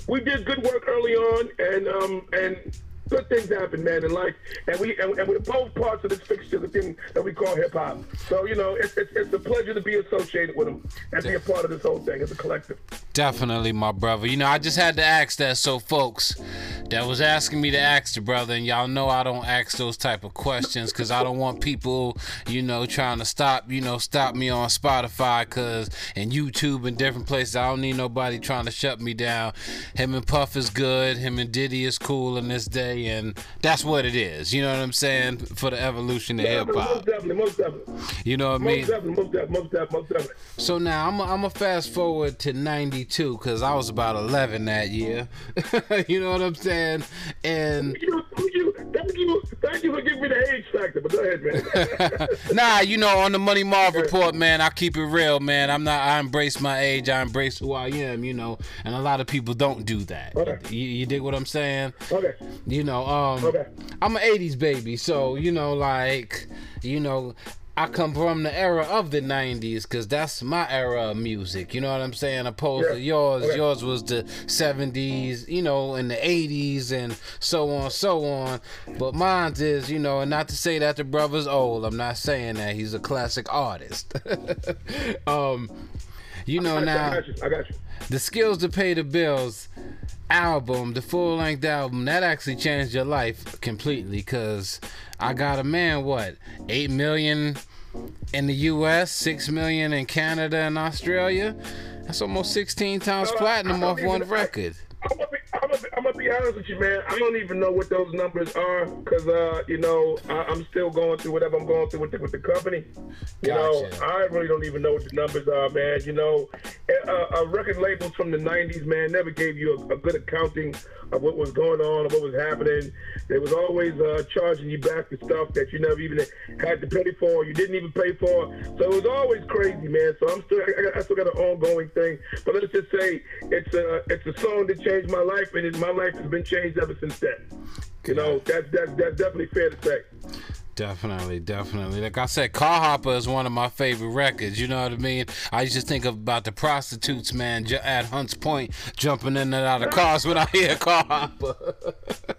we did good work early on, and um, and good things happen, man, in life. And we and, and we're both parts of this fixture, the thing that we call hip hop. So you know, it's, it's it's a pleasure to be associated with him and be a part of this whole thing as a collective. Definitely, my brother. You know, I just had to ask that so folks that was asking me to ask the brother, and y'all know I don't ask those type of questions because I don't want people, you know, trying to stop, you know, stop me on Spotify, cause and YouTube and different places. I don't need nobody trying to shut me down. Him and Puff is good. Him and Diddy is cool in this day, and that's what it is. You know what I'm saying? For the evolution of hip hop. Most definitely, most definitely. You know what I mean? Most definitely, most definitely, most definitely, most definitely. So now I'm I'm gonna fast forward to '92 because I was about 11 that year. you know what I'm saying? And you, you, thank you, thank you for giving me the age factor. But go ahead, man. nah, you know, on the Money Marv report, man, I keep it real, man. I'm not. I embrace my age. I embrace who I am. You know, and a lot of people don't do that. You, you dig what I'm saying? Okay. You know, um, I'm an '80s baby, so you know, like, you know. I come from the era of the '90s because that's my era of music. You know what I'm saying? Opposed to yours, Okay. yours was the '70s, you know, and the '80s, and so on, so on. But mine's is, you know, and not to say that the brother's old. I'm not saying that he's a classic artist. um, you know I now got you. I got you. The skills to pay the bills album the full-length album that actually changed your life completely because i got a man what 8 million in the us 6 million in canada and australia? That's almost 16 times platinum I off one record. Be, I'm, gonna be, honest with you, man. I don't even know what those numbers are because, uh, you know, I, I'm still going through whatever I'm going through with the, with the company. You know, I really don't even know what the numbers are, man. You know, uh, uh, record labels from the '90s, man, never gave you a, a good accounting of what was going on, of what was happening. They was always uh, charging you back for stuff that you never even had to pay for, you didn't even pay for. So it was always crazy, man. So I'm still, I, I still got an ongoing thing. But let's just say it's a, it's a song that changed my life, and it, my life has been changed ever since then. You know, that's that's that's definitely fair to say. Definitely, definitely. Like I said, Car Hopper is one of my favorite records. You know what I mean? I to think about the prostitutes, man, at Hunts Point, jumping in and out of cars when I hear Car Hopper.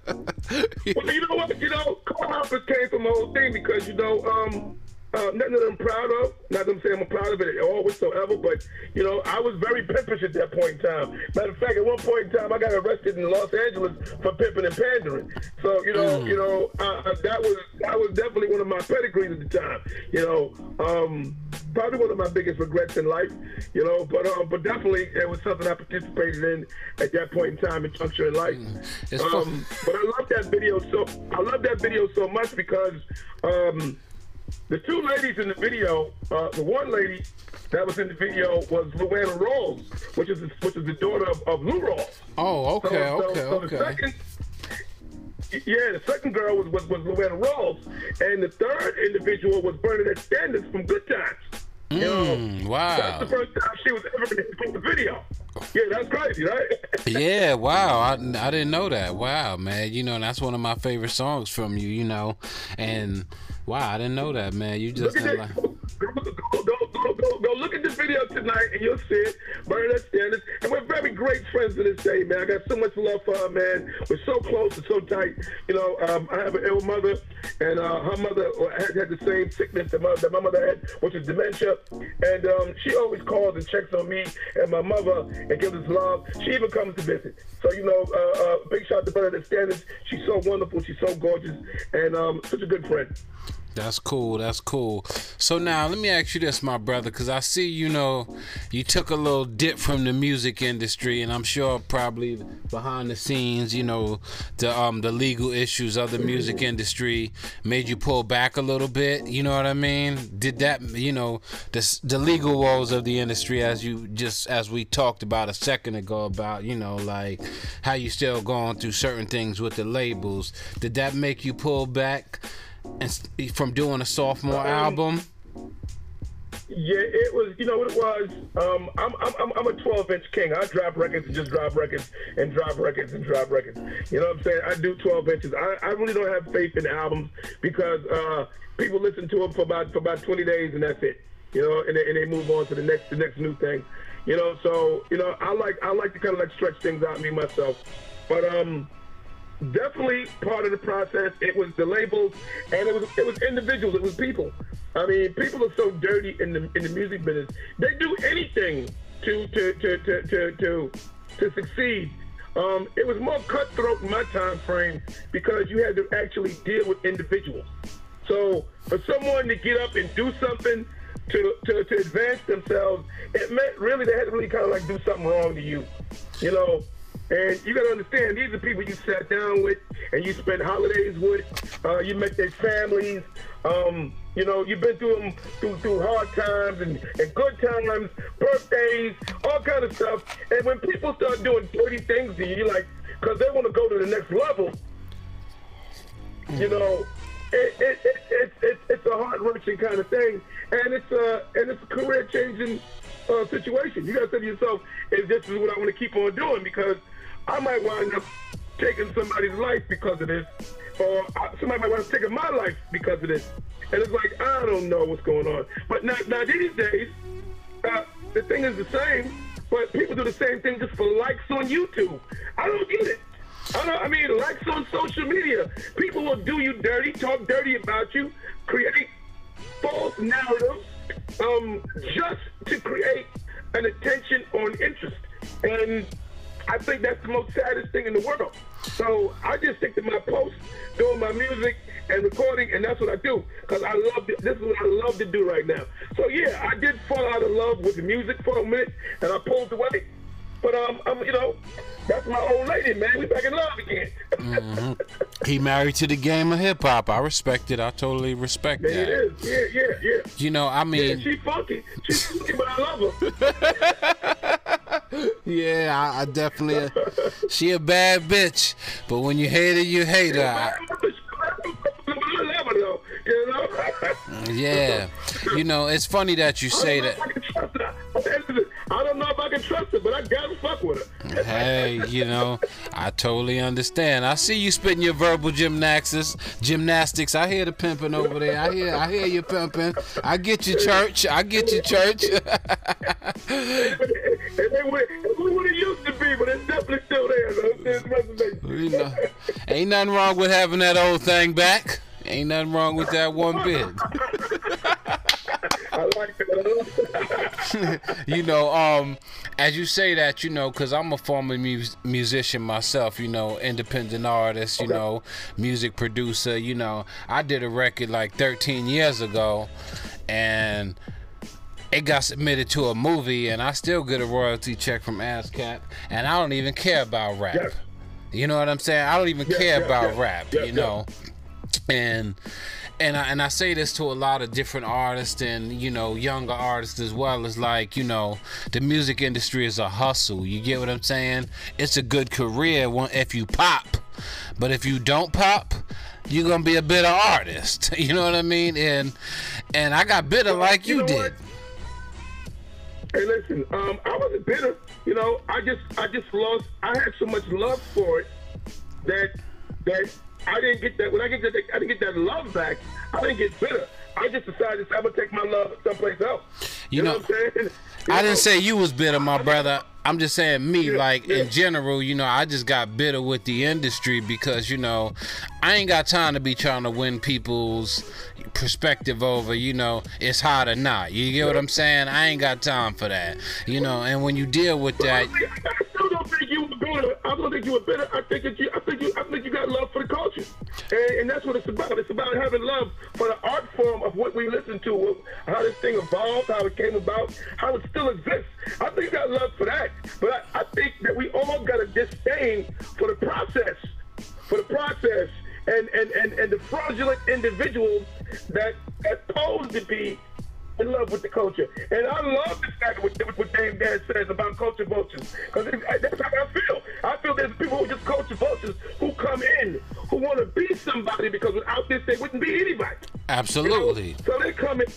well, you know what? You know, Car Hoppers came from the whole thing because you know, um, uh, nothing that I'm proud of. Not that I'm saying I'm proud of it at all whatsoever, but you know, I was very pimpish at that point in time. Matter of fact, at one point in time, I got arrested in Los Angeles for pimping and pandering. So you know, Mm. you know, uh, that was that was definitely one of my pedigrees at the time. You know, um, probably one of my biggest regrets in life. You know, but um, but definitely it was something I participated in at that point in time and juncture in life. It's Um, but I love that video so I love that video so much because um, the two ladies in the video, uh, the one lady that was in the video was Louanna Rawls, which is which is the daughter of, of Lou Rawls. Oh, okay, So- so- okay, so the okay. second- yeah, the second girl was, was, was Louanna Rawls, and the third individual was Bernadette Stanis from Good Times. You know, Mm, wow. That's the first time she was ever in the video. Yeah, that's crazy, right? yeah, wow. I, I didn't know that. Wow, man. You know, that's one of my favorite songs from you, you know. And wow, I didn't know that, man. You just Look at like that. Go, go, go, go, go, go look at the video tonight and you'll see it. Bernadette Stanis. And we're very great friends to this day, man. I got so much love for her, man. We're so close and so tight. You know, um, I have an ill mother, and uh, her mother had, had the same sickness that my, that my mother had, which is dementia. And um, she always calls and checks on me and my mother and gives us love. She even comes to visit. So, you know, uh, uh, big shout out to Bernadette Stanis. She's so wonderful. She's so gorgeous and um, such a good friend. That's cool. That's cool. So now let me ask you this, my brother, because I see you know you took a little dip from the music industry, and I'm sure probably behind the scenes, you know, the um the legal issues of the music industry made you pull back a little bit. You know what I mean? Did that, you know, the the legal woes of the industry, as you just as we talked about a second ago about, you know, like how you still going through certain things with the labels. Did that make you pull back? And from doing a sophomore um, album? Yeah, it was. You know what it was? Um, I'm, I'm I'm a 12 inch king. I drop records and just drop records and drop records and drop records. You know what I'm saying? I do 12 inches. I, I really don't have faith in albums because uh, people listen to them for about for about 20 days and that's it. You know, and they, and they move on to the next the next new thing. You know, so you know I like I like to kind of like stretch things out me myself, but um definitely part of the process. It was the labels, and it was it was individuals. It was people. I mean, people are so dirty in the in the music business. They do anything to to to to to to, to succeed. Um, it was more cutthroat in my time frame because you had to actually deal with individuals. So for someone to get up and do something to, to, to advance themselves, it meant really they had to really kind of like do something wrong to you. You know, and you got to understand, these are people you sat down with and you spent holidays with. Uh, you met their families. Um, you know, you've been through them through, through hard times and, and good times, birthdays, all kind of stuff. And when people start doing dirty things to you, you're like, because they want to go to the next level. You know, it, it, it, it, it, it's a heart wrenching kind of thing, and it's a and it's a career changing uh, situation. You got to say to yourself, "Is this is what I want to keep on doing?" Because I might wind up taking somebody's life because of this, or somebody might wind up taking my life because of this. And it's like, I don't know what's going on. But now, now these days, uh, the thing is the same, but people do the same thing just for likes on YouTube. I don't get it. I, don't, I mean, likes on social media. People will do you dirty, talk dirty about you, create false narratives um, just to create an attention on interest. And I think that's the most saddest thing in the world. So I just stick to my post, doing my music and recording, and that's what I do because I love it. This is what I love to do right now. So yeah, I did fall out of love with the music for a minute, and I pulled away. But um, I'm, you know, that's my old lady, man. We back in love again. mm-hmm. He married to the game of hip hop. I respect it. I totally respect yeah, that. It is. Yeah, yeah, yeah. You know, I mean, yeah, she funky. She's funky, but I love her. yeah, I, I definitely. Uh, she a bad bitch, but when you hate her, you hate her. I, yeah, you know, it's funny that you say that. I don't know if I can trust but I gotta fuck with her. hey, you know, I totally understand. I see you spitting your verbal gymnastics. Gymnastics. I hear the pimping over there. I hear, I hear you pimping. I get you, church. I get you, church. it, what it used to be, but it's definitely still there. You ain't nothing wrong with having that old thing back. Ain't nothing wrong with that one bit. I like that. you know, um, as you say that, you know, because I'm a former mu- musician myself, you know, independent artist, you okay. know, music producer, you know, I did a record like 13 years ago, and it got submitted to a movie, and I still get a royalty check from ASCAP, and I don't even care about rap. Yes. You know what I'm saying? I don't even yes, care yes, about rap, you know and and I, and I say this to a lot of different artists and you know younger artists as well. As like you know the music industry is a hustle. You get what I'm saying? It's a good career if you pop. But if you don't pop you're gonna be a bitter artist. You know what I mean? And and I got bitter like you, you know did. what? hey listen um, I wasn't bitter you know I just I just lost I had so much love for it that that I didn't get that. When I get that, I didn't get that love back. I didn't get bitter. I just decided I'm gonna take my love someplace else. You, You know know, what I'm saying? You I know? didn't say you was bitter, my brother. I'm just saying me, like in general, you know, I just got bitter with the industry because, you know, I ain't got time to be trying to win people's perspective over, you know, it's hot or not. You get what I'm saying? I ain't got time for that. You know, and when you deal with that, I. I don't think you were bitter. I think that you. I think you. I think you got love for the culture, and, and that's what it's about. It's about having love for the art form of what we listen to, how this thing evolved, how it came about, how it still exists. I think you got love for that, but I, I think that we all got a disdain for the process, for the process, and and and, and the fraudulent individuals that that pose to be in love with the culture. And I love the fact what, what Dame Dash says about culture vultures. Because that's how I feel. I feel there's people who are just culture vultures who come in, who want to be somebody because without this they wouldn't be anybody. absolutely. You know? So they come in,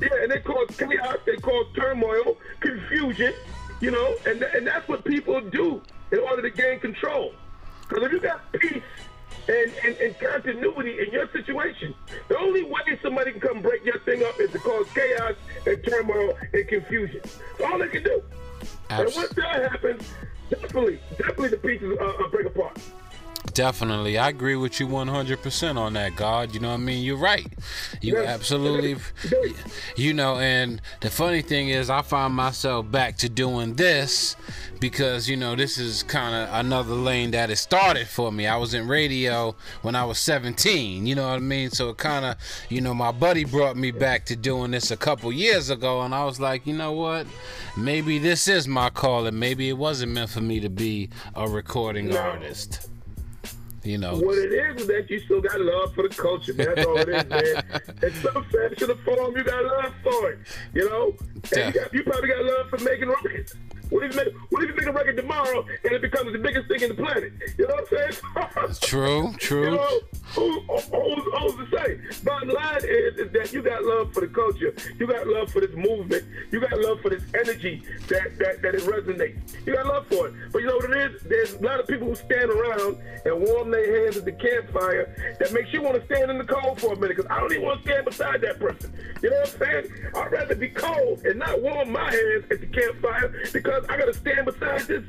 yeah, and they cause chaos, they cause turmoil, confusion, you know, and, and that's what people do in order to gain control. Because if you got peace and, and, and continuity in your situation, the only way somebody can come break your thing up is to cause chaos and turmoil and confusion. That's all they can do. And once that happens, definitely, definitely the pieces uh, uh, break apart. Definitely. I agree with you 100% on that, God. You know what I mean? You're right. You Yeah. absolutely, you know, and the funny thing is, I find myself back to doing this because, you know, this is kind of another lane that it started for me. I was in radio when I was 17, you know what I mean? So it kind of, you know, my buddy brought me back to doing this a couple years ago, and I was like, you know what? Maybe this is my calling. Maybe it wasn't meant for me to be a recording No. artist. You know, What it is is that you still got love for the culture. man. That's all it is, man. In some fashion or form, you got love for it. You know, and you, got, you probably got love for making records. What if you make What if you make a record tomorrow and it becomes the biggest thing in the planet? You know what I'm saying? True, true. You know, who, who's, who's to say? Bottom line is, is that you got love for the culture. You got love for this movement. You got love for this energy that, that, that it resonates. You got love for it. But you know what it is? There's a lot of people who stand around and warm their hands at the campfire that makes you want to stand in the cold for a minute because I don't even want to stand beside that person. You know what I'm saying? I'd rather be cold and not warm my hands at the campfire because I got to stand beside this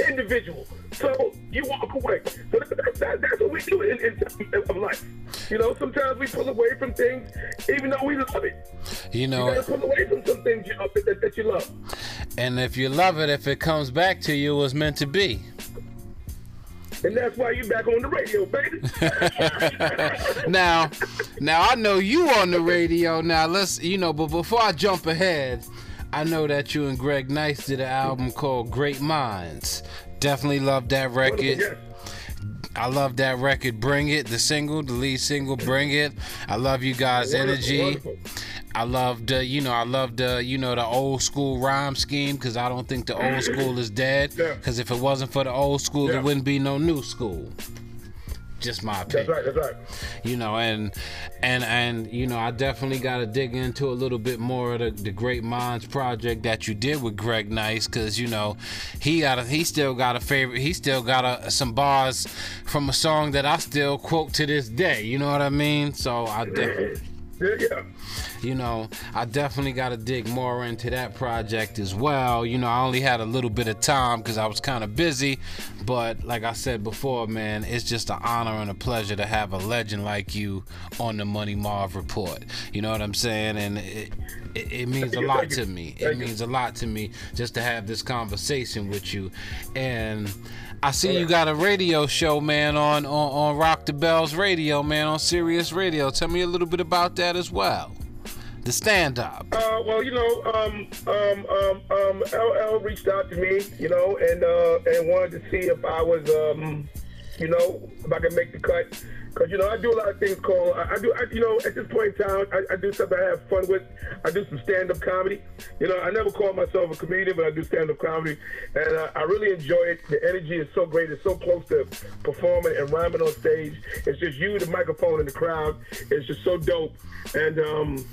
individual. So you walk away. So that, that, that, that's what we do in, in of life. You know, sometimes we pull away from things, even though we love it. You You know, gotta pull away from some things you know, that, that, that you love. and if you love it, if it comes back to you, it was meant to be. And that's why you're back on the radio, baby. now, now I know you on the radio. Now let's, you know, but before I jump ahead, I know that you and Greg Nice did an album called Great Minds. Definitely love that record. I love that record. Bring it, the single, the lead single, Bring It. I love you guys' energy. wonderful. I love the, you know, I love the, you know, the old school rhyme scheme because I don't think the old school is dead. Because if it wasn't for the old school, there wouldn't be no new school. Just my opinion. That's right, that's right. You know, and and and you know, I definitely got to dig into a little bit more of the, the Great Minds project that you did with Greg Nice, because you know, he got a, he still got a favorite, he still got a, some bars from a song that I still quote to this day. You know what I mean? So I definitely. Yeah, yeah. You know, I definitely got to dig more into that project as well. You know, I only had a little bit of time because I was kind of busy. But like I said before, man, it's just an honor and a pleasure to have a legend like you on the Money Marv Report. You know what I'm saying? And it, it, it means a lot to me. It means a lot to me just to have this conversation with you. And I see you got a radio show, man, on, on, on Rock the Bells Radio, man, on Sirius Radio. Tell me a little bit about that as well. The stand up. Uh, well, you know, um, um, um, um, LL reached out to me, you know, and uh, and wanted to see if I was, um, you know, if I could make the cut. Cause you know I do a lot of things called I, I do I, you know at this point in time I, I do something I have fun with. I do some stand up comedy. You know I never call myself a comedian, but I do stand up comedy, and uh, I really enjoy it. The energy is so great. It's so close to performing and rhyming on stage. It's just you, the microphone, and the crowd. It's just so dope. And um,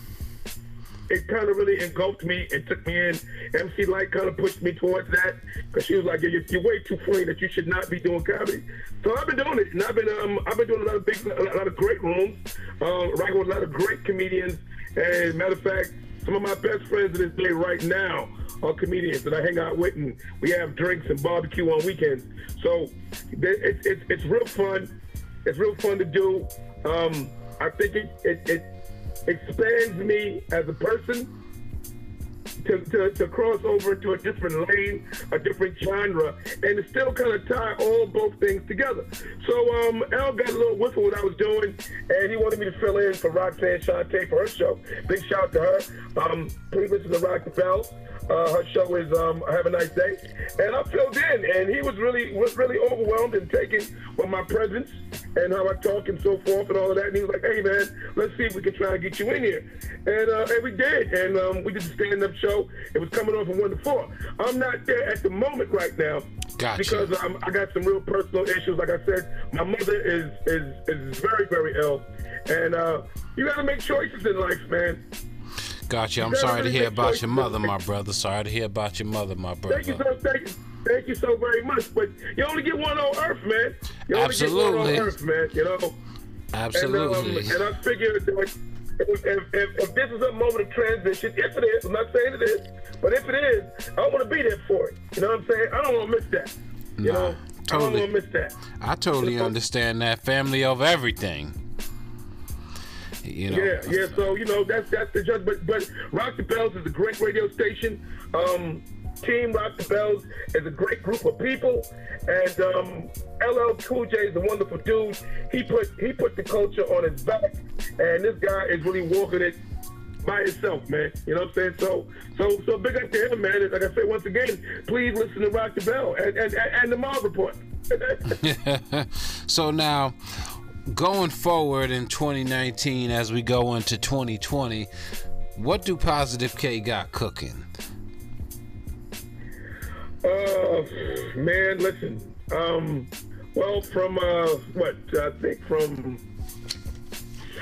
it kind of really engulfed me and took me in. MC Lyte kind of pushed me towards that because she was like, you're, you're way too funny that you should not be doing comedy. So I've been doing it, and I've been um, I've been doing a lot of big, a lot of great rooms, um, writing with a lot of great comedians. And matter of fact, some of my best friends in this day right now are comedians that I hang out with, and we have drinks and barbecue on weekends. So it's it's, it's real fun. It's real fun to do. Um, I think it, it, it expands me as a person to, to, to cross over into a different lane, a different genre, and still kind of tie all both things together. So um, L got a little whiff of what I was doing, and he wanted me to fill in for Roxanne Shante for her show. Big shout out to her. Um, please listen to Rock the Bell. Uh, her show is um, Have a Nice Day, and I filled in, and he was really was really overwhelmed and taken with my presence and how I talk and so forth and all of that. And he was like, "Hey man, let's see if we can try and get you in here," and uh, and we did, and um, we did the stand-up show. It was coming on from one to four. I'm not there at the moment right now. Gotcha. Because um, I got some real personal issues. Like I said, my mother is is is very very ill, and uh, you got to make choices in life, man. Gotcha. I'm sorry to hear about your mother, my brother. Sorry to hear about your mother, my brother. Thank you so thank you, thank you so very much. But you only get one on Earth, man. You only Absolutely. get one on Earth, man. You know. Absolutely. And, um, and I figured if, if, if, if this is a moment of transition, if it is, I'm not saying it is, but if it is, I want to be there for it. You know what I'm saying? I don't want to miss that. You Nah, know, I don't totally. want to miss that. I totally understand that. Family of everything. You know. Yeah, yeah. So you know that's that's the judge. But but Rock the Bells is a great radio station. Um, Team Rock the Bells is a great group of people, and um, LL Cool J is a wonderful dude. He put he put the culture on his back, and this guy is really walking it by himself, man. You know what I'm saying? So so so big up to him, man. Like I said once again, please listen to Rock the Bell and and, and, and the Mob Report. so now, going forward in 2019, as we go into 2020, what do Positive K got cooking? Uh, man, listen. Um, well, from uh, what I think from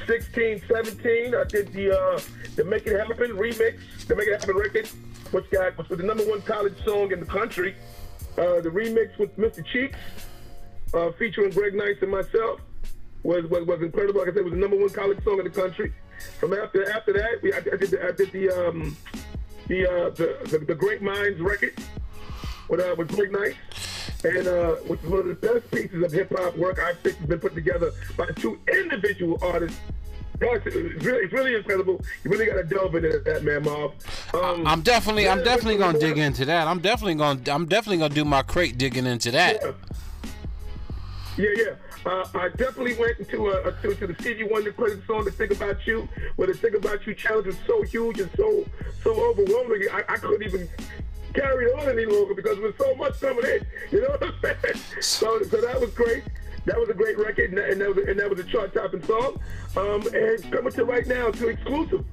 16, 17, I did the uh, the Make It Happen remix, the Make It Happen record, which got was the number one college song in the country. Uh, the remix with Mr. Cheeks, uh, featuring Greg Nice and myself, was, was was incredible. Like I said, it was the number one college song in the country. From after after that, we, I, I did the, I did the um, the, uh, the the the Great Minds record with uh, with Greg Nice, and uh, which is one of the best pieces of hip hop work I think has been put together by two individual artists. It's really, it's really incredible. You really got to delve into that, man, Mob. Um, I'm definitely, I'm definitely gonna yeah. dig into that. I'm definitely gonna, I'm definitely gonna do my crate digging into that. Yeah, yeah. Uh, I definitely went into uh, to, to the Stevie Wonder credit song to think about you, where the think about you challenge was so huge and so so overwhelming. I, I couldn't even carry it on any longer because there was so much coming in. You know what I'm saying? So, so that was great. That was a great record, and that, and that was a, and that was a chart topping song. Um, and coming to right now to exclusive.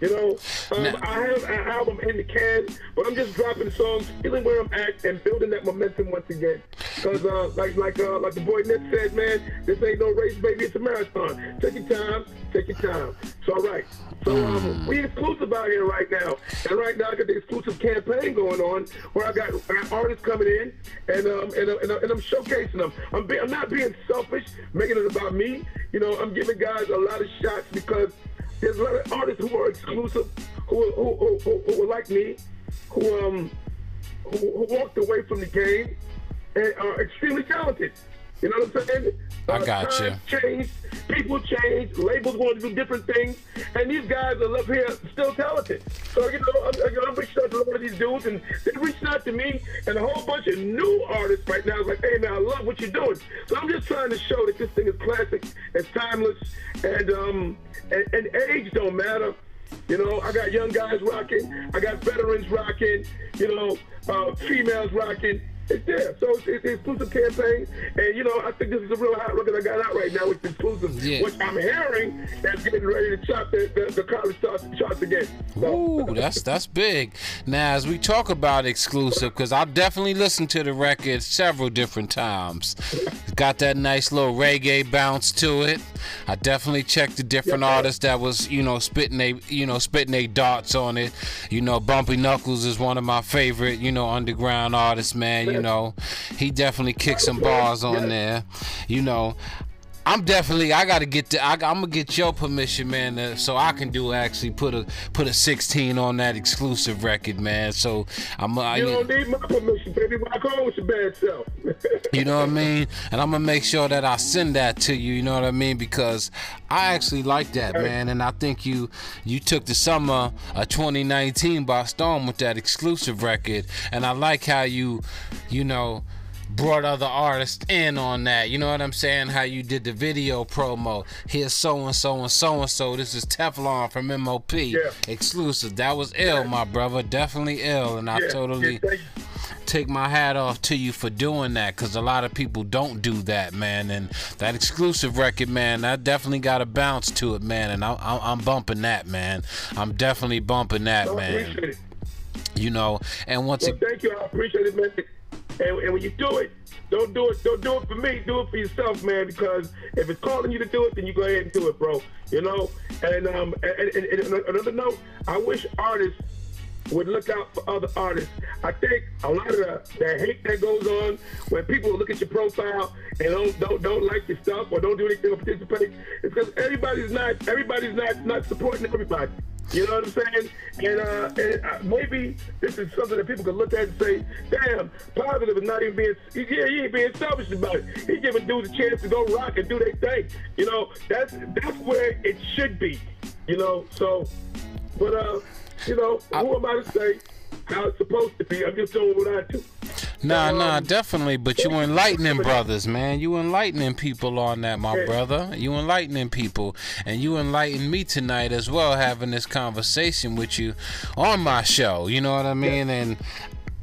You know, um, I have an album in the can, but I'm just dropping songs, feeling where I'm at, and building that momentum once again. Because, uh, like, like, uh, like the boy Nip said, man, this ain't no race, baby. It's a marathon. Take your time. Take your time. It's all right. So um, we exclusive out here right now, and right now I got the exclusive campaign going on where I got, I got artists coming in, and um, and, and, and I'm showcasing them. I'm, be, I'm not being selfish, making it about me. You know, I'm giving guys a lot of shots because there's a lot of artists who are exclusive, who who who, who, who are like me, who um who, who walked away from the game and are extremely talented. You know what I'm saying? I got times Changed, people change, labels want to do different things, and these guys are up here still talented. So you know, I'm, I'm reaching out to a lot of these dudes, and they reached out to me, and a whole bunch of new artists right now is like, hey man, I love what you're doing. So I'm just trying to show that this thing is classic, it's timeless, and um and, and age don't matter. You know, I got young guys rocking, I got veterans rocking, you know, uh, females rocking. It's there. So it's, it's an exclusive campaign. And, you know, I think this is a real hot record I got out right now. It's exclusive. Yeah. Which I'm hearing is getting ready to chop the, the, the college charts, charts again. So, Ooh, that's that's big. Now, as we talk about exclusive, because I've definitely listened to the record several different times. It's got that nice little reggae bounce to it. I definitely checked the different artists that was, you know, spitting they, you know, spitting they darts on it. You know, Bumpy Knuckles is one of my favorite, you know, underground artists, man. You know, he definitely kicked some bars on there. You know, I'm definitely. I gotta get the. I, I'm gonna get your permission, man, uh, so I can do actually put a put a 16 on that exclusive record, man. So I'm. Uh, you don't need my permission, baby. Rock on with your bad self. You know what I mean? And I'm gonna make sure that I send that to you. You know what I mean? Because I actually like that, man. And I think you you took the summer of 2019 by storm with that exclusive record. And I like how you, you know, brought other artists in on that. You know what I'm saying? How you did the video promo. Here's so and so and so and so. This is Teflon from MOP. Exclusive. That was ill, my brother. Definitely ill. And I Yeah, totally yeah, take my hat off to you for doing that because a lot of people don't do that, man. And that exclusive record, man, that definitely got a bounce to it, man. And I, I, I'm bumping that, man. I'm definitely bumping that, man. You know, and once Well, it, thank you. I appreciate it, man. And, and when you do it, don't do it. Don't do it for me. Do it for yourself, man. Because if it's calling you to do it, then you go ahead and do it, bro. You know. And um, and, and, and another note, I wish artists would look out for other artists. I think a lot of the, the hate that goes on when people look at your profile and don't don't don't like your stuff or don't do anything or participate, it's because everybody's not everybody's not not supporting everybody. You know what I'm saying? And, uh, and uh, maybe this is something that people can look at and say, "Damn, positive is not even being yeah, he ain't being selfish about it. He giving dudes a chance to go rock and do their thing. You know, that's that's where it should be. You know, so, but uh, you know, who am I to say how it's supposed to be? I'm just doing what I do. Nah, nah, definitely. But you enlightening brothers, man. You enlightening people on that, my brother. You enlightening people, and you enlighten me tonight as well, having this conversation with you on my show. You know what I mean? And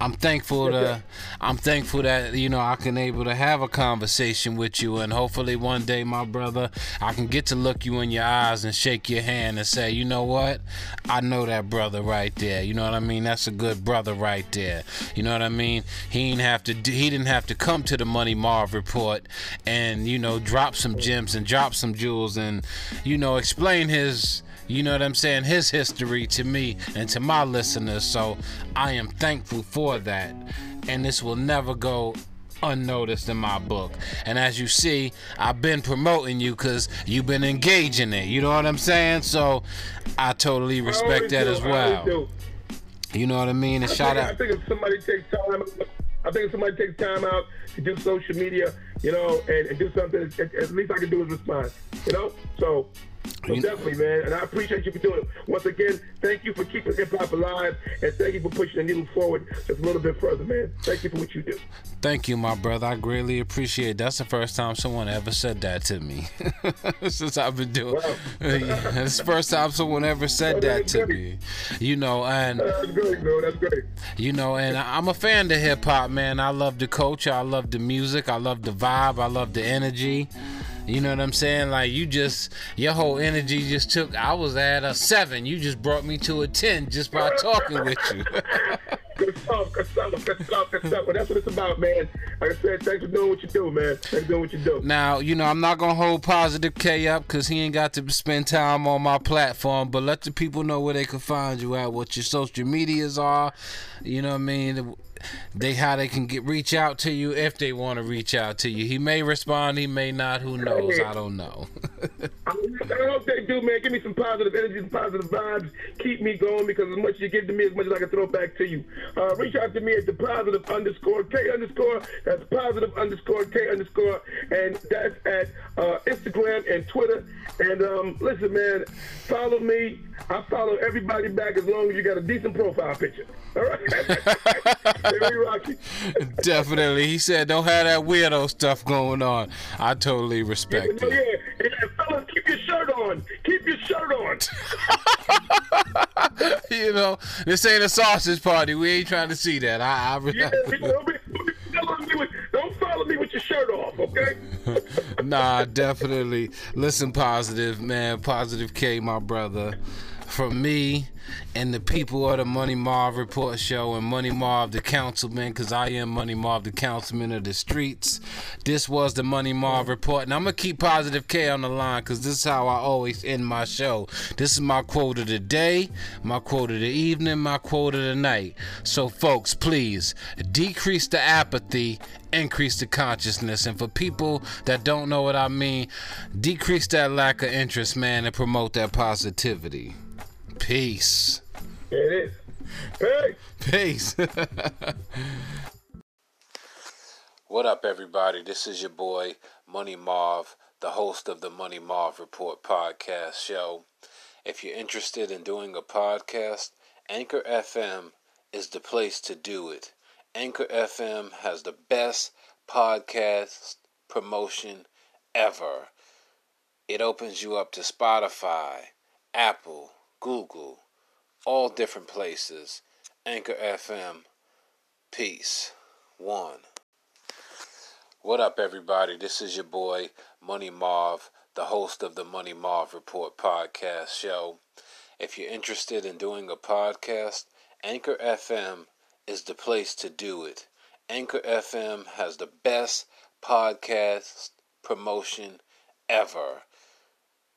I'm thankful to, I'm thankful that you know I can able to have a conversation with you, and hopefully one day, my brother, I can get to look you in your eyes and shake your hand and say, you know what, I know that brother right there. You know what I mean? That's a good brother right there. You know what I mean? He didn't have to, he didn't have to come to the Money Marv report and you know drop some gems and drop some jewels and you know explain his you know what I'm saying, his history to me and to my listeners. So I am thankful for that. And this will never go unnoticed in my book. And as you see, I've been promoting you because you've been engaging it. You know what I'm saying? So I totally respect always that do, as well. You know what I mean? And I shout think, out. I think if somebody takes time, I think if somebody takes time out to do social media, you know, and, and do something, at, least I can do is respond. You know, so. So definitely, man, and I appreciate you for doing it. Once again, thank you for keeping hip hop alive, and thank you for pushing the needle forward just a little bit further, man. Thank you for what you do. Thank you, my brother. I greatly appreciate it. That's the first time someone ever said that to me since I've been doing. Yeah, it's the first time someone ever said that to me. You know, and That's great, bro. That's great. you know, and I'm a fan of hip hop, man. I love the culture. I love the music. I love the vibe. I love the energy. You know what I'm saying? Like you just your whole energy just took. I was at a seven. You just brought me to a ten just by talking with you. Good stuff, good stuff, good stuff, good stuff. Well, that's what it's about, man. Like I said, thanks for doing what you do, man. Thanks for doing what you do. Now, you know, I'm not gonna hold Positive K up because he ain't got to spend time on my platform. But let the people know where they can find you at, what your social medias are. You know what I mean? They how they can get reach out to you if they want to reach out to you. He may respond, he may not. Who knows? I don't know. I hope they do, man. Give me some positive energy, some positive vibes. Keep me going because as much as you give to me, as much as I can throw back to you. Uh, reach out to me at the positive underscore K underscore. That's positive underscore K underscore. And that's at uh, Instagram and Twitter. And um, listen, man, follow me. I follow everybody back as long as you got a decent profile picture. All right? Definitely. He said, don't have that weirdo stuff going on. I totally respect Yeah, it. yeah. And fellas, keep your shirt on. Keep your shirt on. you know, this ain't a sausage party. We ain't trying to see that. I, I, Yeah, we'll be- we'll be okay? nah, definitely. Listen, positive, man. Positive K, my brother. From me and the people of the Money Marv Report Show and Money Marv the councilman, because I am Money Marv the councilman of the streets. This was the Money Marv Report. And I'm to keep Positive K on the line because this is how I always end my show. This is my quote of the day, my quote of the evening, my quote of the night. So, folks, please decrease the apathy increase the consciousness. And for people that don't know what I mean, decrease that lack of interest, man, and promote that positivity. Peace. It is. Peace. Peace. what up, everybody? This is your boy, Money Marv, the host of the Money Marv Report podcast show. If you're interested in doing a podcast, Anchor FM is the place to do it. Anchor FM has the best podcast promotion ever. It opens you up to Spotify, Apple, Google, all different places. Anchor FM. Peace. One. What up, everybody? This is your boy, Money Marv, the host of the Money Marv Report podcast show. If you're interested in doing a podcast, Anchor FM is the place to do it. Anchor FM has the best podcast promotion ever.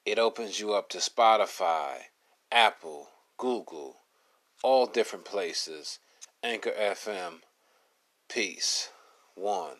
It opens you up to Spotify, Apple, Google, all different places. Anchor FM. Peace. One.